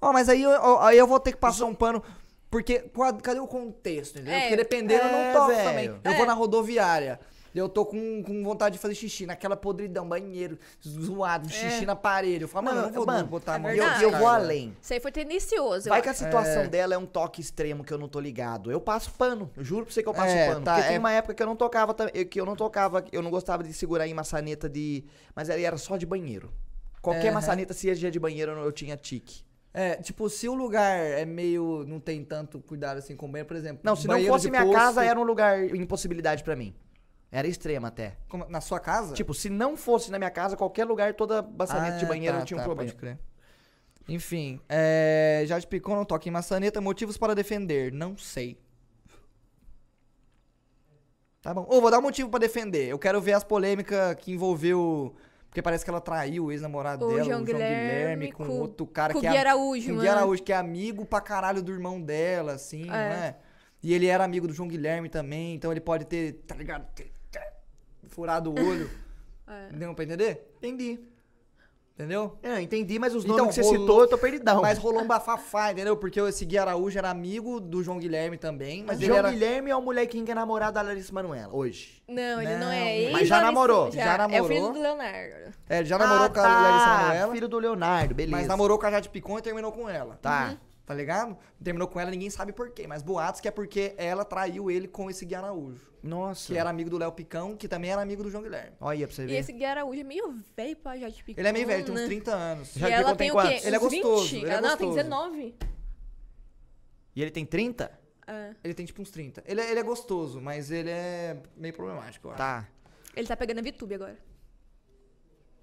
Ó, mas aí, eu- aí eu vou ter que passar um pano. Porque cadê o contexto? Entendeu? É, porque dependendo, eu é, não toco velho. também. Eu É. vou na rodoviária. Eu tô com, com vontade de fazer xixi naquela podridão, banheiro, zoado, xixi na parede. Eu falo, mano, eu não vou Mano, botar a é mão. E eu, eu vou além. Isso aí foi tendencioso. eu Vai que a situação dela é um toque extremo que eu não tô ligado. Eu passo pano. Eu juro pra você que eu passo É, pano. tá, Porque é- tem uma época que eu não tocava, tam- que eu não tocava, eu não gostava de segurar em maçaneta de. Mas aí era só de banheiro. Qualquer maçaneta, se ia de banheiro, eu tinha tique. É, tipo, se o lugar é meio. não tem tanto cuidado assim com o banheiro, por exemplo. Não, se não fosse minha posto- casa, era um lugar impossibilidade pra mim. Era extrema até. Como- Na sua casa? Tipo, se não fosse na minha casa, qualquer lugar, toda maçaneta de Ah, banheiro tá, tinha um tá, problema. Pode crer. Enfim, é, Jade Picon não toca em maçaneta. Motivos para defender? Não sei. Tá bom. Ô, vou dar um motivo pra defender. Eu quero ver as polêmicas que envolveu. Porque parece que ela traiu o ex-namorado dela, João o João Guilherme, Guilherme com, com- outro cara com o que Gui é. Araújo, com mano. Gui Araújo, que é amigo pra caralho do irmão dela, assim, é? E ele era amigo do João Guilherme também, então ele pode ter, tá ligado? Ter Furado o olho. É. Deu pra entender? Entendi. Entendeu? É, entendi, mas os Então, nomes que você rolou- citou, eu tô perdidão. Mas rolou um bafafá, entendeu? Porque esse Gui Araújo era amigo do João Guilherme também, mas ele João era... Guilherme é o molequinho que é namorado da Larissa Manoela, hoje. Não, ele não, Não, é. Ele mas já Larissa- namorou, já É o namorou. filho do Leonardo. É, ele já namorou Ah, com a Larissa Manoela, Filho do Leonardo, beleza. mas namorou com a Jade Picon e terminou com ela. Tá. Tá ligado? Terminou com ela, ninguém sabe por quê, mas boatos que é porque ela traiu ele com esse Gui Araújo, Nossa. que era amigo do Léo Picão, que também era amigo do João Guilherme. Olha pra você E ver. esse Gui Araújo é meio velho pra Jade Picon. Ele é meio velho, tem uns né? 30 anos. Já e Jade ela Picon tem tem o quê? Ele é gostoso, 20? ele é Ah, não, tem gostoso. 19. E ele tem 30? É. Ele tem tipo uns 30. Ele, é- ele é gostoso, mas ele é meio problemático, eu acho. Tá. Ele tá pegando a VTube agora.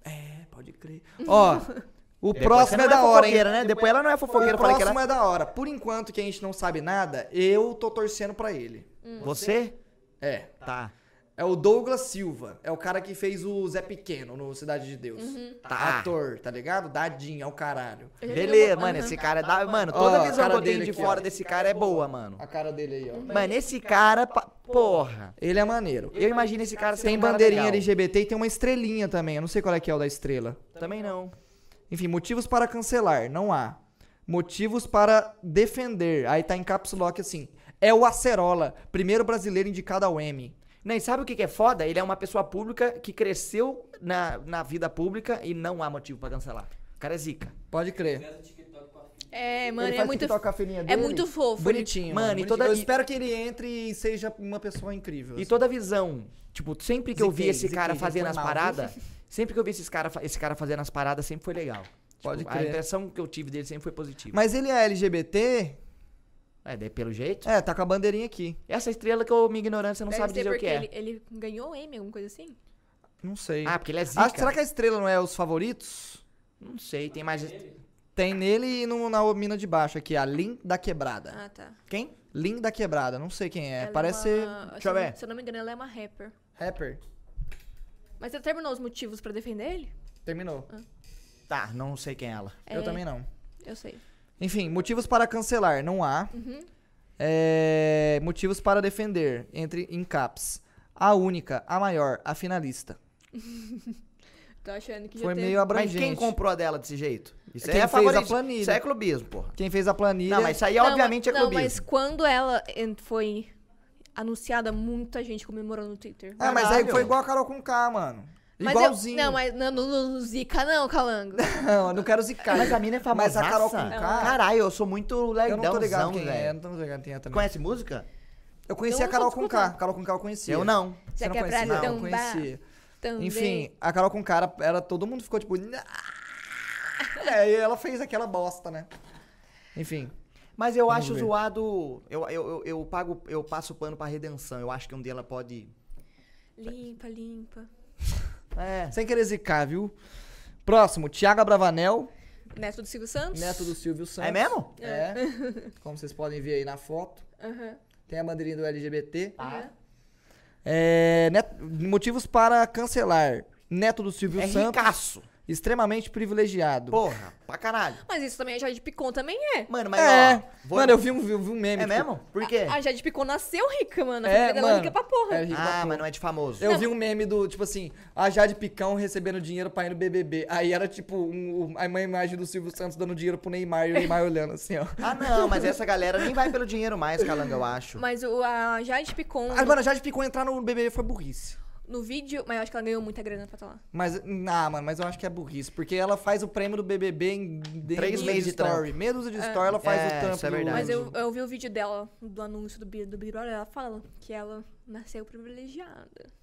É, pode crer. Ó, o Depois próximo é não da hora, hein? né? Depois ela não é fofoqueira, O próximo ela... é da hora. Por enquanto que a gente não sabe nada, eu tô torcendo pra ele. Você? É. Tá. É o Douglas Silva. É o cara que fez o Zé Pequeno no Cidade de Deus. Tá. Ator, tá ligado? Dadinho, é o caralho. Vi Beleza, mano, Aham. esse cara dá... Mano, Ó, toda a visão que eu tenho de aqui, fora ó. desse cara é boa, mano. A cara dele aí, ó. Mano, esse cara... pa- Porra. Ele é maneiro. Eu imagino esse cara sendo Tem um cara bandeirinha legal. LGBT e tem uma estrelinha também. Eu não sei qual é que é o da estrela. Também não. Enfim, motivos para cancelar, não há. Motivos para defender. Aí tá em caps lock assim. É o Acerola, primeiro brasileiro indicado ao Emmy. Não, e sabe o que que é foda? Ele é uma pessoa pública que cresceu na, na vida pública e não há motivo pra cancelar. O cara é zica. Pode crer. É, mano, ele é muito. TikTok com a filhinha é muito fofo. Bonitinho. Mano, Mano, e toda- Eu espero que ele entre e seja uma pessoa incrível. E assim. toda visão, tipo, sempre que eu vi Ziquei, esse cara ziquei, fazendo foi as paradas, sempre que eu vi esses cara, esse cara fazendo as paradas, sempre foi legal. Pode Tipo, A crer. impressão que eu tive dele sempre foi positiva. Mas ele é LGBT? É, daí pelo jeito. É, tá com a bandeirinha aqui. Essa estrela que eu, minha ignorância, não Deve sabe dizer o que é. ele, ele ganhou o Emmy, alguma coisa assim? Não sei. Ah, porque ele é zica. Ah, será que a estrela não é os favoritos? Não sei, tem mais... Tem nele e no, na mina de baixo aqui, a Lin da Quebrada. Ah, tá. Quem? Lin da Quebrada, não sei quem é. Ela Parece ser uma- Deixa se eu não- ver. Se eu não me engano, ela é uma rapper. rapper. Mas você terminou os motivos pra defender ele? Terminou. Tá, não sei quem é ela. Eu É, também não. Eu sei. Enfim, motivos para cancelar, não há. Uhum. É, motivos para defender, entre em caps. A única, a maior, a finalista. Tô achando que já Foi teve- meio Mas abrangente. quem comprou a dela desse jeito? Isso Quem é fez a planilha. Isso é clubismo, porra. Quem fez a planilha... Não, mas isso aí Não, obviamente é Não, clubismo. mas quando ela foi anunciada, muita gente comemorou no Twitter. Ah, mas aí foi igual a Carol com K, mano. Mas eu- Igualzinho. não, mas não, no, no- no Zika não, Calango. Não, eu não quero zicar. Mas a mina é famosa. Mas a Carol com K... Caralho, eu sou muito Eu lerdãozão, não tô ligado quem é, eu não tô ligado quem é também. Conhece música? Eu conhecia Não a Carol com K. Carol com K eu conhecia. Eu não. Você Já não é pra conhecia? não eu conhecia. Também. Enfim, a Carol com cara, era, todo mundo ficou tipo. É, e ela fez aquela bosta, né? Enfim. Mas eu Vamos acho ver. zoado. Eu, eu, eu, eu pago, eu passo pano pra redenção. Eu acho que um dia ela pode. Limpa, limpa. É. Sem querer zicar, viu? Próximo, Thiago Bravanel, Neto do Silvio Santos. neto do Silvio Santos. É mesmo? É. Como vocês podem ver aí na foto. Aham. Tem a bandeirinha do LGBT. aham. É, net- motivos para cancelar. Neto do Silvio É Santos, ricaço. Extremamente privilegiado. Porra, pra caralho. Mas isso também a Jade Picon também é. Mano, mas é. ó. vou- Mano, eu vi um, vi um meme. É tipo, mesmo? Por quê? A Jade Picon nasceu rica, mano. A É, família dela é rica pra porra. É rico pra Ah, porra. mas não é de famoso. Eu vi um meme do, tipo assim, a Jade Picão recebendo dinheiro pra ir no BBB. Aí era tipo um, um- uma imagem do Silvio Santos dando dinheiro pro Neymar e o Neymar olhando assim, ó. Ah, não, mas essa galera nem vai pelo dinheiro mais, Calanga, eu acho. Mas o, a Jade Picon, Ah, mano, a Jade Picão entrar no BBB foi burrice. No vídeo... Mas eu acho que ela ganhou muita grana pra estar lá. Mas, ah, mano, mas eu acho que é burrice. Porque ela faz o prêmio do BBB em Três meses de story. Meia dúzia de story, ela faz É, o trampo isso é verdade. Mas eu, eu vi o vídeo dela, do anúncio do, do Big Brother, ela fala que ela nasceu privilegiada.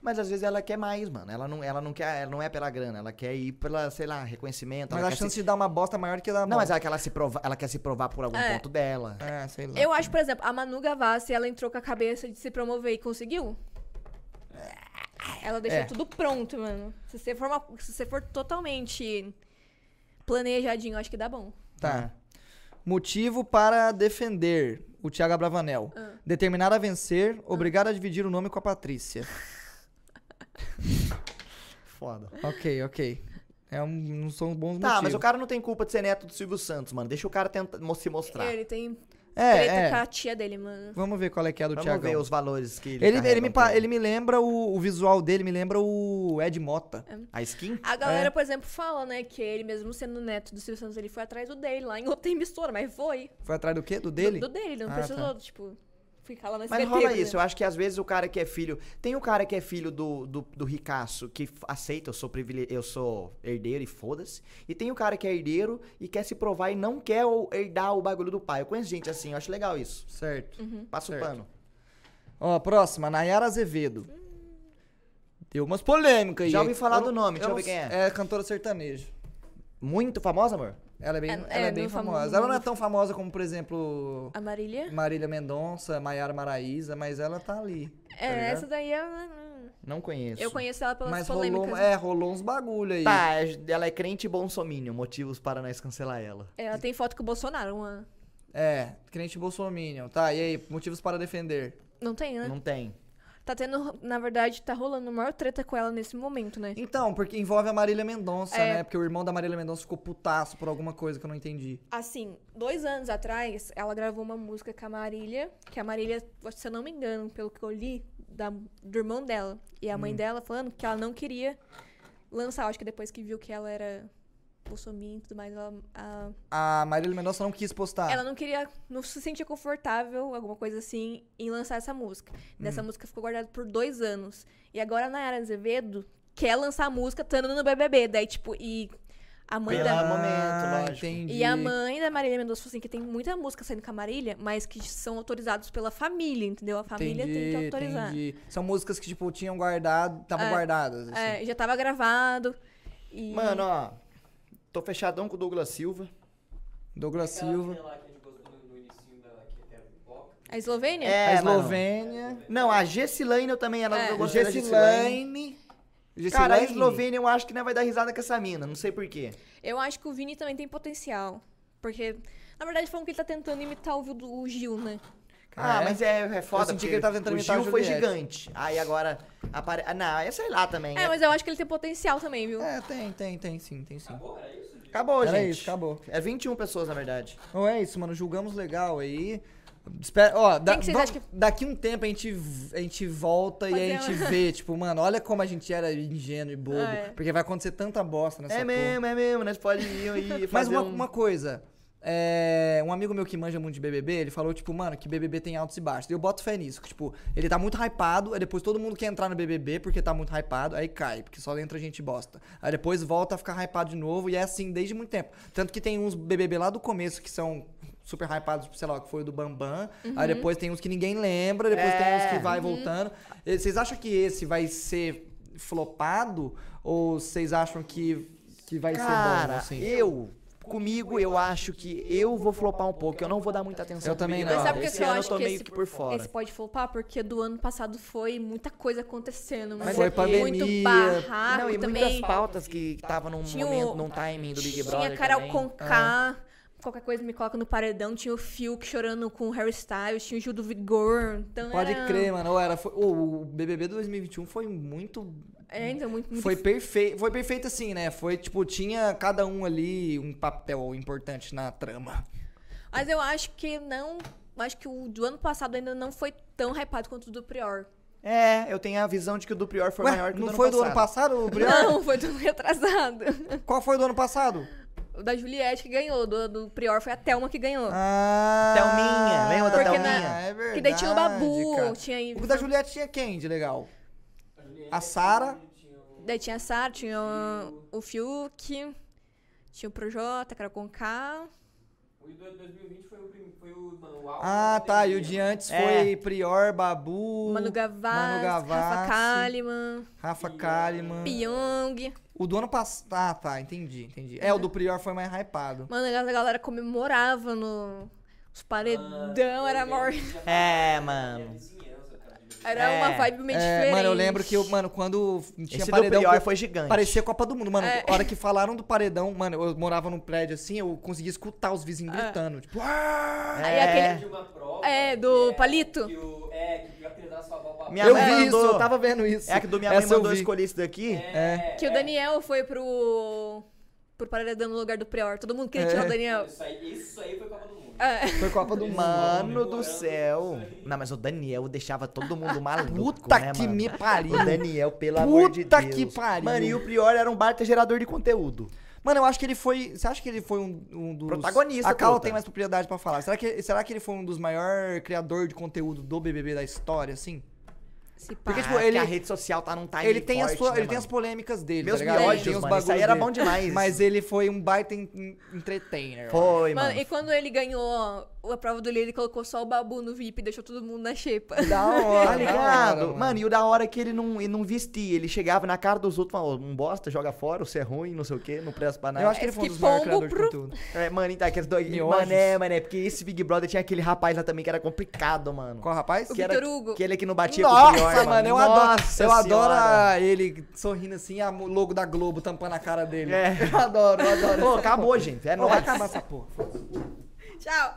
Mas às vezes ela quer mais, mano. Ela não, ela não quer, ela não é pela grana, ela quer ir pela, sei lá, reconhecimento. Mas ela a quer chance se... de dar uma bosta é maior que dar Não, mas bosta. ela, quer ela, se provar, ela quer se provar por algum É. ponto dela. É, sei lá. Eu acho, por exemplo, a Manu Gavassi, ela entrou com a cabeça de se promover e conseguiu. Ela deixou É. tudo pronto, mano. Se você for, uma- se você for totalmente planejadinho, acho que dá bom. Tá. Motivo para defender o Thiago Abravanel. Ah. Determinado a vencer, obrigado a dividir o nome com a Patrícia. Foda. ok, ok. É um, não são bons Tá, motivos. mas o cara não tem culpa de ser neto do Silvio Santos, mano. Deixa o cara tenta se mostrar. Ele tem É, treta é. com a tia dele, mano. Vamos ver qual é que é do Vamos Thiago. ver os valores que ele Ele, ele, me, pa- ele me lembra o, o visual dele, me lembra o Ed Mota. A skin? A galera, É. por exemplo, fala, né, que ele, mesmo sendo neto do Silvio Santos, ele foi atrás do dele lá em outra emissora, mas foi. Foi atrás do quê? Do dele? Do, do dele, não Ah, precisou, tá. tipo, ficar lá na Mas rola né? isso, eu acho que às vezes o cara que é filho. Tem o cara que é filho do, do, do ricaço, que aceita, eu sou privile... eu sou herdeiro e foda-se. E tem o cara que é herdeiro e quer se provar e não quer o- herdar o bagulho do pai. Eu conheço gente assim, eu acho legal isso. Certo. Uhum. Passa o Certo. pano. Ó, próxima, Nayara Azevedo. Deu umas polêmicas aí. Já ouvi falar Eu do nome, deixa eu ver quem é. É cantora sertaneja. Muito famosa, amor? Ela é bem, É, ela é, é bem famosa. famosa. Ela não é tão famosa como, por exemplo, A Marília? Marília Mendonça, Maiara Maraíza, mas ela tá ali. tá É, ligado? essa daí eu, Não conheço. eu conheço ela pelas Mas polêmicas. rolou, é, rolou uns bagulho aí. Tá, é- ela é crente e bolsominion. Motivos para nós cancelar ela. Ela tem foto com o Bolsonaro, uma... É, crente bolsominion. Tá, e aí, motivos para defender. Não tem, né? Não tem. Tá tendo, na verdade, tá rolando maior treta com ela nesse momento, né? Então, porque envolve a Marília Mendonça, É. né? Porque o irmão da Marília Mendonça ficou putaço por alguma coisa que eu não entendi. Assim, dois anos atrás, ela gravou uma música com a Marília, que a Marília, se eu não me engano, pelo que eu li, da, do irmão dela. E a mãe Hum. dela falando que ela não queria lançar. Acho que depois que viu que ela era bolsominion e tudo mais, ela, a- A Marília Mendonça não quis postar. ela não queria, não se sentia confortável, alguma coisa assim, em lançar essa música. Dessa Hum. música ficou guardada por dois anos. E agora a Nayara Azevedo quer lançar a música estando no BBB. Daí, tipo, e a mãe Pela da... momento, lógico. Ah, Entendi. E a mãe da Marília Mendonça falou assim que tem muita música saindo com a Marília, mas que são autorizados pela família, entendeu? A família tem que Entendi, autorizar. entendi. São músicas que, tipo, tinham guardado, estavam É, guardadas. assim. É, já tava gravado. E... Mano, ó. Tô fechadão com o Douglas Silva. Douglas Silva. A Eslovênia? É, a. Eslovênia. Não, a Gessilane eu também, ela É. eu gostei da Gessilane. Gessilane. Cara, a. Eslovênia eu acho que não vai dar risada com essa mina, não sei porquê. Eu acho que o Vini também tem potencial. Porque, na verdade, falam que ele tá tentando imitar o Gil, né? Ah, é? mas é, é foda. Eu senti que ele tava tentando o imitar Gil a foi gigante. Aí agora. Apare... Ah, não, é sei lá também. É, É, mas eu acho que ele tem potencial também, viu? É, tem, tem, tem sim, tem sim. Acabou, Era gente. isso, acabou. É 21 pessoas, na verdade. Não é isso, mano. Julgamos legal aí. Espera, ó, da- vamos- que- daqui um tempo a gente, a gente volta e a gente uma- vê, tipo, mano, olha como a gente era ingênuo e bobo. Ah, é. Porque vai acontecer tanta bosta nessa é porra. mesmo, é mesmo. Nós podemos ir e Mas fazer uma, um... uma coisa. É, um amigo meu que manja muito de BBB, ele falou, tipo, mano, que BBB tem altos e baixos. E eu boto fé nisso. que, tipo, ele tá muito hypado, aí depois todo mundo quer entrar no BBB porque tá muito hypado, aí cai, porque só entra gente bosta. Aí depois volta a ficar hypado de novo, e é assim desde muito tempo. Tanto que tem uns BBB lá do começo que são super hypados, sei lá, que foi o do Bambam. Uhum. Aí depois tem uns que ninguém lembra, depois tem uns que É. vai voltando. E Vocês acham que esse vai ser flopado? Ou vocês acham que, que vai ser bom, Cara, assim? eu, comigo, eu acho que eu vou flopar um pouco. Eu não vou dar muita atenção. Eu também não. Mas sabe Esse que eu ano acho eu tô que meio esse, que por fora. esse pode flopar? Porque do ano passado foi muita coisa acontecendo. Mas Foi é pandemia. muito barraco Não, e também. muitas pautas que estavam num Tinha momento, num timing do Big Brother Tinha Carol também. Conká, qualquer coisa me coloca no paredão. Tinha o Fiuk chorando com o Harry Styles, tinha o Gil do Vigor. Então Pode era... crer, mano. Era, foi- o o BBB 2021 foi muito É, então, muito, muito Foi perfeito, foi perfeito assim, né? Foi tipo, tinha cada um ali um papel importante na trama. Mas eu acho que não. Acho que o do ano passado ainda não foi tão hypado quanto o do Prior. É, eu tenho a visão de que o do Prior foi Ué, maior que o não do ano foi do passado. ano passado, o Prior? Não, foi do ano retrasado. Qual foi do ano passado? O da Juliette que ganhou, do, do Prior foi a Thelma que ganhou. Ah, Thelminha, lembra da Porque Thelminha? na- É verdade, que daí tinha o Babu, cara. tinha aí- O da Juliette tinha quem de legal? A Sara. Daí tinha a Sarah, tinha o, o Fiuk, tinha o Projota, Carol Conká. O de 2020 foi o, foi o, mano, o auge Ah, tá. E o de antes É. foi Prior, Babu, Manu Gavassi, Manu Rafa Gavassi, Kalimann, Rafa Kalimann. Pyong. O do ano passado. Ah, tá. Entendi, entendi. É, o do Prior foi mais hypado. Mano, a galera comemorava no... Os paredão, era maior... É, mano. Era É. uma vibe meio É, diferente. mano, eu lembro que, eu, mano, quando tinha Esse do paredão. Prior que foi gigante. Parecia Copa do Mundo, mano. É. A hora que falaram do paredão, mano, eu morava num prédio assim, eu conseguia escutar os vizinhos É. gritando. Tipo, ah! Aí É. aquele... Uma prova. É, do que palito. Que o, é, que. Minha eu mãe vi mandou- isso, eu tava vendo isso. É que do minha mãe Essa eu mandou escolher isso daqui. É, Que o é. Daniel foi pro... Pro paredão no lugar do Prior. Todo mundo queria É. tirar o Daniel. Isso aí, isso aí foi Copa do Mundo. É. Foi Copa do Mundo. Mano do céu. Não, mas o Daniel deixava todo mundo maluco, Puta né, que mano? me pariu. O Daniel, pelo amor de Puta Deus. que pariu. Mano, e o Prior era um baita gerador de conteúdo. Mano, eu acho que ele foi. Você acha que ele foi um, um dos. Protagonista, A Carol puta. tem mais propriedade pra falar. Será que, será que ele foi um dos maiores criadores de conteúdo do BBB da história, assim? Se pá. Porque, tipo, que ele- a rede social tá num time ele tem, as forte, sua- né, ele tem mano? as polêmicas dele, Meus tá ligado? miojos, Tem os mano, isso aí bagulhos era dele. bom demais. Mas ele foi um baita en- en- entertainer. Foi, Mano, mano. e quando ele ganhou a prova do líder, ele colocou só o babu no VIP e deixou todo mundo na xepa. Da hora, Tá da ligado? hora, mano. e o da hora é que ele não, ele não vestia. Ele chegava na cara dos outros e falava, "Ô, um bosta, joga fora, você é ruim, não sei o quê, não presta pra nada. Eu acho que ele foi um que dos maiores pombo criadores de pro- conteúdo. É, mano, então, aqueles dois. Miojos. Mané, mané, porque esse Big Brother tinha aquele rapaz lá também que era complicado, mano. Qual rapaz? O que era Vitor Hugo. Aquele que não batia com o Nossa, mano, eu adoro. Nossa Eu adoro a- ele sorrindo assim, a o logo da Globo tampando a cara dele. É. Eu adoro, eu adoro. Pô, acabou, gente. É Não vai nóis. acabar essa porra. Tchau.